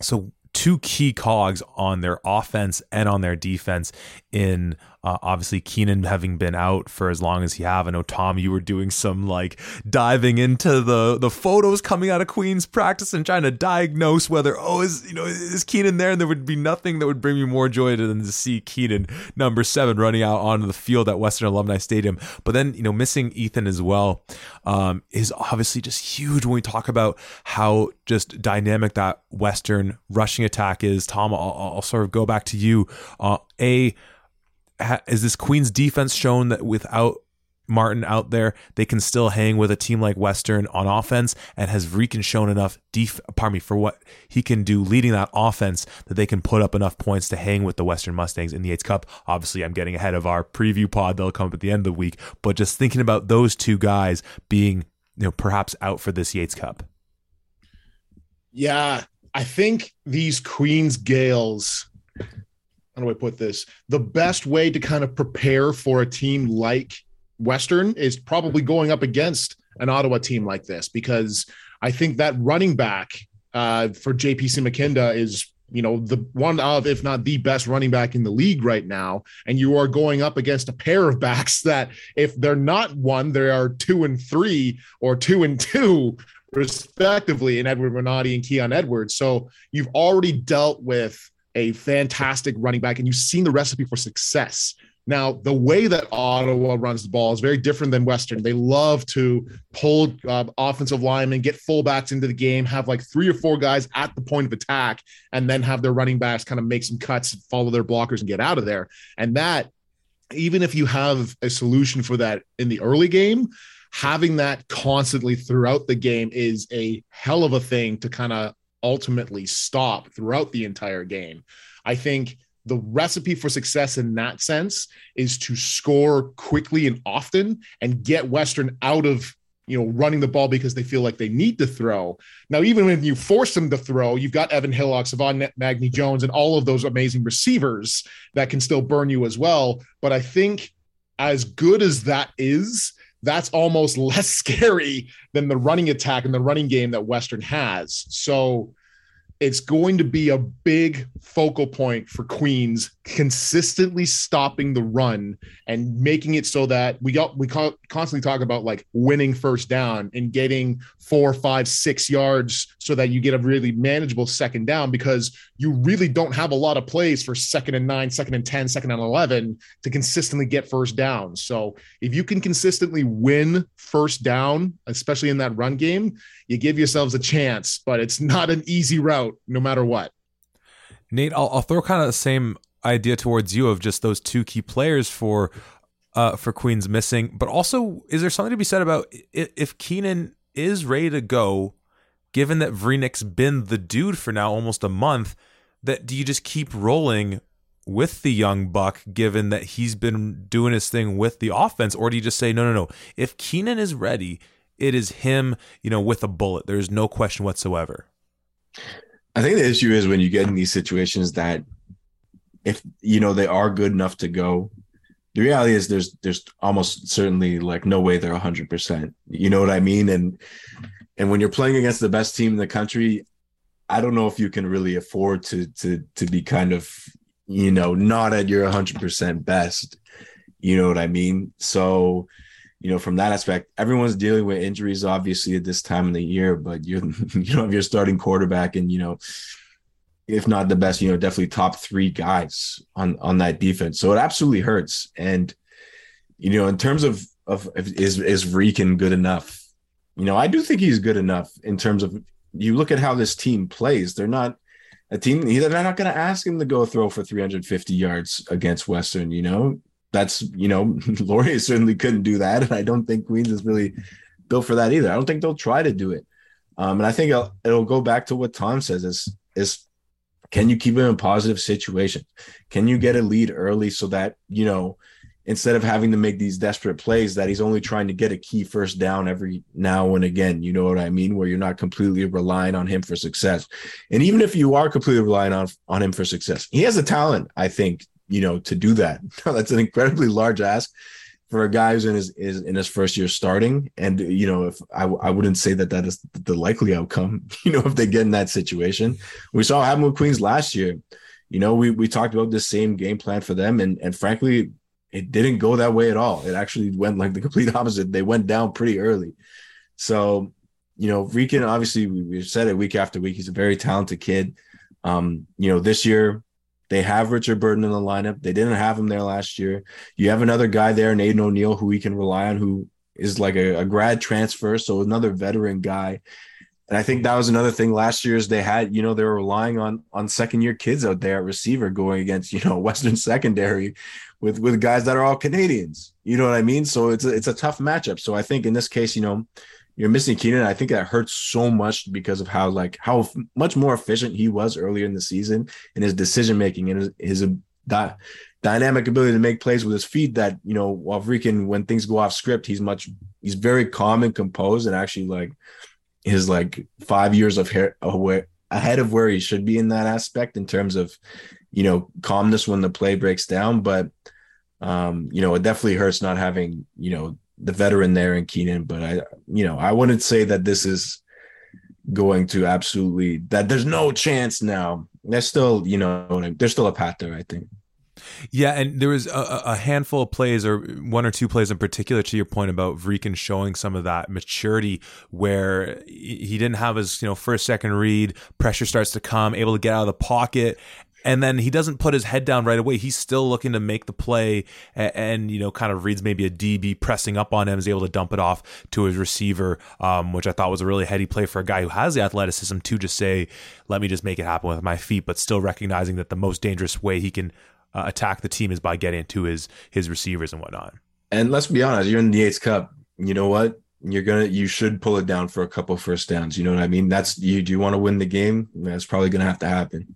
so two key cogs on their offense and on their defense in uh, obviously, Keenan having been out for as long as he have. I know Tom, you were doing some like diving into the the photos coming out of Queens practice and trying to diagnose whether oh is you know is Keenan there, and there would be nothing that would bring me more joy than to see Keenan number seven running out onto the field at Western Alumni Stadium. But then you know missing Ethan as well um, is obviously just huge when we talk about how just dynamic that Western rushing attack is. Tom, I'll, I'll sort of go back to you. Uh, a is this Queens defense shown that without Martin out there, they can still hang with a team like Western on offense, and has Vrikin shown enough def- pardon me for what he can do leading that offense that they can put up enough points to hang with the Western Mustangs in the Yates Cup. Obviously, I'm getting ahead of our preview pod; they'll come up at the end of the week. But just thinking about those two guys being, you know, perhaps out for this Yates Cup. Yeah, I think these Queens Gaels how do I put this? The best way to kind of prepare for a team like Western is probably going up against an Ottawa team like this because I think that running back uh, for JP Simakinda is you know the one of if not the best running back in the league right now and you are going up against a pair of backs that if they're not one they are two and three or two and two respectively in Edward Renati and Keon Edwards so you've already dealt with a fantastic running back, and you've seen the recipe for success. Now, the way that Ottawa runs the ball is very different than Western. They love to pull uh, offensive linemen, get fullbacks into the game, have like three or four guys at the point of attack, and then have their running backs kind of make some cuts, follow their blockers, and get out of there. And that, even if you have a solution for that in the early game, having that constantly throughout the game is a hell of a thing to kind of ultimately stop throughout the entire game. I think the recipe for success in that sense is to score quickly and often and get Western out of you know running the ball because they feel like they need to throw. Now, even when you force them to throw, you've got Evan Hillock, Savon Magny Jones, and all of those amazing receivers that can still burn you as well. But I think as good as that is, that's almost less scary than the running attack and the running game that Western has. So it's going to be a big focal point for Queens consistently stopping the run and making it so that we got we constantly talk about like winning first down and getting four, five, six yards so that you get a really manageable second down because you really don't have a lot of plays for second and nine, second and 10, second and 11 to consistently get first down. So if you can consistently win first down, especially in that run game, you give yourselves a chance, but it's not an easy route no matter what. Nate, I'll, I'll throw kind of the same idea towards you of just those two key players for uh, for Queens missing, but also is there something to be said about if Keenan is ready to go, given that Vrenek's been the dude for now almost a month? That do you just keep rolling with the young buck, given that he's been doing his thing with the offense, or do you just say no, no, no? If Keenan is ready, it is him, you know, with a bullet. There's no question whatsoever. I think the issue is when you get in these situations that if you know they are good enough to go, the reality is there's there's almost certainly like no way they're 100%. You know what I mean? And and when you're playing against the best team in the country, I don't know if you can really afford to to to be kind of, you know, not at your 100% best. You know what I mean? So you know, from that aspect, everyone's dealing with injuries obviously at this time of the year, but you you know, if you're starting quarterback and you know, if not the best, you know, definitely top three guys on on that defense. So it absolutely hurts. And you know, in terms of of is is Vrieken good enough? You know, I do think he's good enough in terms of you look at how this team plays. They're not a team. Either. They're not going to ask him to go throw for 350 yards against Western. You know, that's you know Laurier certainly couldn't do that, and I don't think Queens is really built for that either. I don't think they'll try to do it, um, and I think it'll, it'll go back to what Tom says: is is can you keep him in positive situations? Can you get a lead early so that you know instead of having to make these desperate plays that he's only trying to get a key first down every now and again you know what i mean where you're not completely relying on him for success and even if you are completely relying on on him for success he has a talent i think you know, to do that. That's an incredibly large ask for a guy who's in his is in his first year starting. And you know, if I I wouldn't say that that is the likely outcome. You know, if they get in that situation, we saw happen with Queens last year. You know, we we talked about the same game plan for them, and and frankly, it didn't go that way at all. It actually went like the complete opposite. They went down pretty early. So, you know, Vrieken, obviously, we, have said it week after week. He's a very talented kid. Um, you know, this year they have Richard Burton in the lineup. They didn't have him there last year. You have another guy there, Nathan O'Neill, who we can rely on, who is like a, a grad transfer, so another veteran guy. And I think that was another thing last year is they had, you know, they were relying on on second year kids out there at receiver going against, you know, Western secondary with with guys that are all Canadians. You know what I mean? So it's a, it's a tough matchup. So I think in this case, you know, you're missing Keenan. I think that hurts so much because of how like how much more efficient he was earlier in the season and his decision making and his, his that dynamic ability to make plays with his feet. That you know, while freaking when things go off script, he's much he's very calm and composed, and actually like his like five years of hair away ahead of where he should be in that aspect in terms of you know calmness when the play breaks down, but. Um, you know, it definitely hurts not having, you know, the veteran there in Keenan, but I, you know, I wouldn't say that this is going to absolutely that there's no chance now. There's still, you know, there's still a path there, I think. Yeah, and there was a, a, handful of plays, or one or two plays in particular, to your point about Vrieken showing some of that maturity, where he didn't have his you know first second read, pressure starts to come, able to get out of the pocket, and then he doesn't put his head down right away. He's still looking to make the play, and, and, you know, kind of reads maybe a DB pressing up on him, is able to dump it off to his receiver, um, which I thought was a really heady play for a guy who has the athleticism to just say, "Let me just make it happen with my feet," but still recognizing that the most dangerous way he can uh, attack the team is by getting to his his receivers and whatnot. And let's be honest, you're in the Yates Cup. You know what? You're gonna you should pull it down for a couple first downs. You know what I mean? That's you. Do you want to win the game? That's probably gonna have to happen.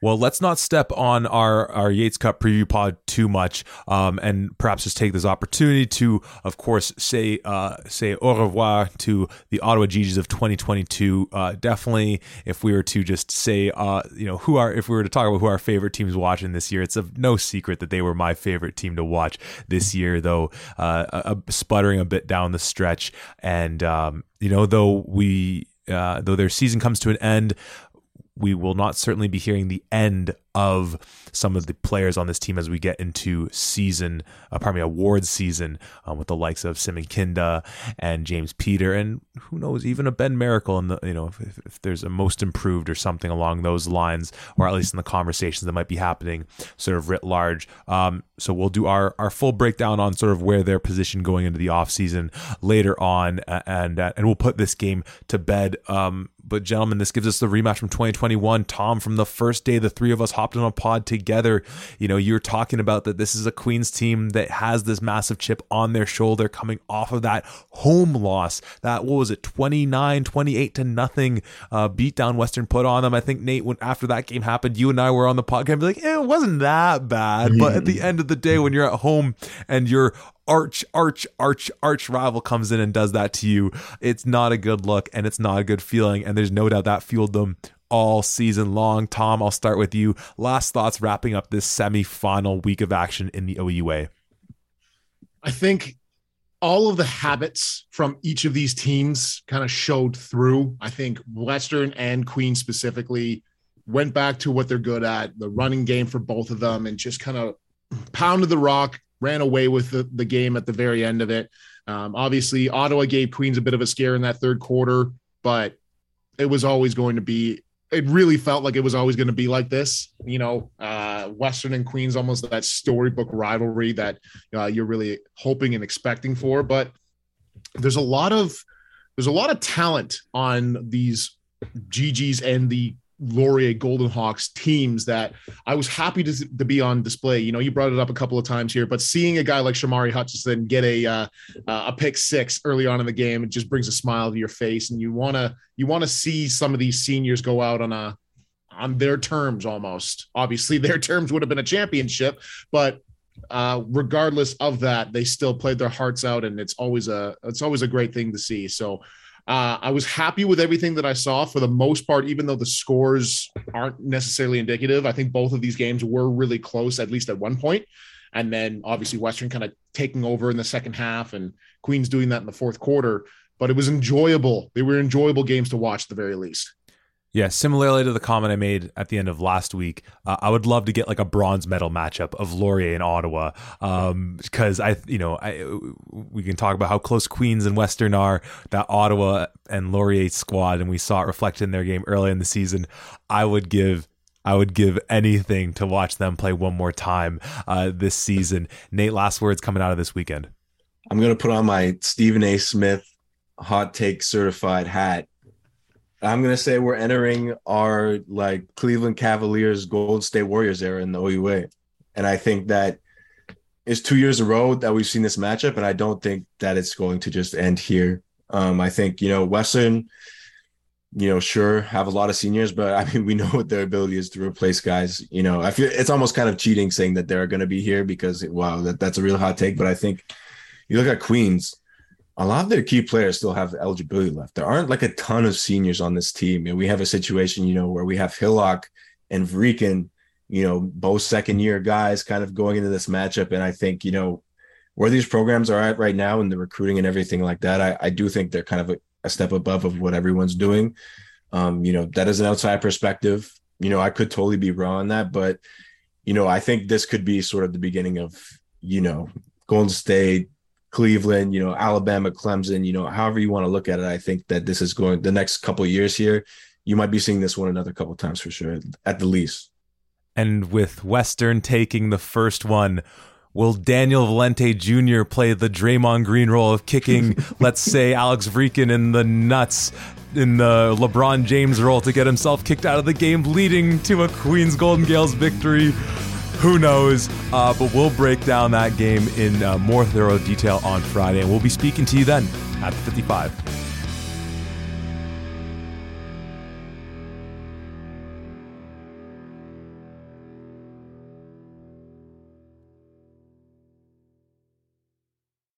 Well, let's not step on our, our Yates Cup preview pod too much, um, and perhaps just take this opportunity to, of course, say uh, say au revoir to the Ottawa Gee-Gees of 2022. Uh, definitely, if we were to just say, uh, you know, who are if we were to talk about who our favorite teams watching this year, it's of no secret that they were my favorite team to watch this year. Though uh, sputtering a bit down the stretch, and um, you know, though we uh, though their season comes to an end, we will not certainly be hearing the end of some of the players on this team as we get into season, uh, pardon me, awards season um, with the likes of Simakinda and James Peter, and who knows, even a Ben Miracle the, you know, if, if, there's a most improved or something along those lines, or at least in the conversations that might be happening sort of writ large. Um, so we'll do our, our full breakdown on sort of where their position going into the offseason later on, and, uh, and we'll put this game to bed. Um, but gentlemen, this gives us the rematch from 2021. Tom, from the first day the three of us hopped on a pod together, you know, you're talking about that this is a Queens team that has this massive chip on their shoulder coming off of that home loss. That what was it, 29, 28 to nothing uh, beat down Western put on them. I think Nate, when after that game happened, you and I were on the podcast, be like, eh, it wasn't that bad. But at the end of the day, when you're at home and you're arch, arch, arch, arch rival comes in and does that to you, it's not a good look and it's not a good feeling. And there's no doubt that fueled them all season long. Tom, I'll start with you. Last thoughts wrapping up this semi-final week of action in the OUA. I think all of the habits from each of these teams kind of showed through. I think Western and Queen specifically went back to what they're good at, the running game for both of them, and just kind of pounded the rock, ran away with the, the game at the very end of it. Um, obviously, Ottawa gave Queens a bit of a scare in that third quarter, but it was always going to be. It really felt like it was always going to be like this, you know. Uh, Western and Queens almost that storybook rivalry that uh, you're really hoping and expecting for. But there's a lot of there's a lot of talent on these GGs and the Laurier Golden Hawks teams that I was happy to, to be on display. You know, you brought it up a couple of times here, but seeing a guy like Shamari Hutchison get a uh, a pick six early on in the game, it just brings a smile to your face, and you wanna you want to see some of these seniors go out on a on their terms almost. Obviously, their terms would have been a championship, but uh, regardless of that, they still played their hearts out, and it's always a it's always a great thing to see. So uh, I was happy with everything that I saw for the most part, even though the scores aren't necessarily indicative. I think both of these games were really close, at least at one point. And then obviously Western kind of taking over in the second half and Queens doing that in the fourth quarter. But it was enjoyable. They were enjoyable games to watch, at the very least. Yeah, similarly to the comment I made at the end of last week, uh, I would love to get like a bronze medal matchup of Laurier and Ottawa, because um, I, you know, I we can talk about how close Queens and Western are. That Ottawa and Laurier squad, and we saw it reflected in their game early in the season. I would give I would give anything to watch them play one more time uh, this season. Nate, last words coming out of this weekend. I'm going to put on my Stephen A. Smith hot take certified hat I'm gonna say we're entering our like Cleveland Cavaliers, Golden State Warriors era in the OUA, and I think that it's two years in a row that we've seen this matchup, and I don't think that it's going to just end here. Um, I think you know Western, you know, sure have a lot of seniors, but I mean we know what their ability is to replace guys. You know, I feel it's almost kind of cheating saying that they're going to be here because wow, that, that's a real hot take. But I think you look at Queens a lot of their key players still have eligibility left. There aren't like a ton of seniors on this team. And we have a situation, you know, where we have Hillock and Vrikin, you know, both second year guys kind of going into this matchup. And I think, you know, where these programs are at right now and the recruiting and everything like that, I, I do think they're kind of a, a step above of what everyone's doing. Um, you know, that is an outside perspective. You know, I could totally be wrong on that, but you know, I think this could be sort of the beginning of, you know, Golden State, Cleveland, you know, Alabama, Clemson, you know, however you want to look at it, I think that this is going the next couple years here. You might be seeing this one another couple times for sure, at the least. And with Western taking the first one, will Daniel Valente Jr. play the Draymond Green role of kicking, let's say, Alex Vrikin in the nuts in the LeBron James role to get himself kicked out of the game, leading to a Queens Golden Gaels victory? Who knows? Uh, but we'll break down that game in uh, more thorough detail on Friday, and we'll be speaking to you then at the 55.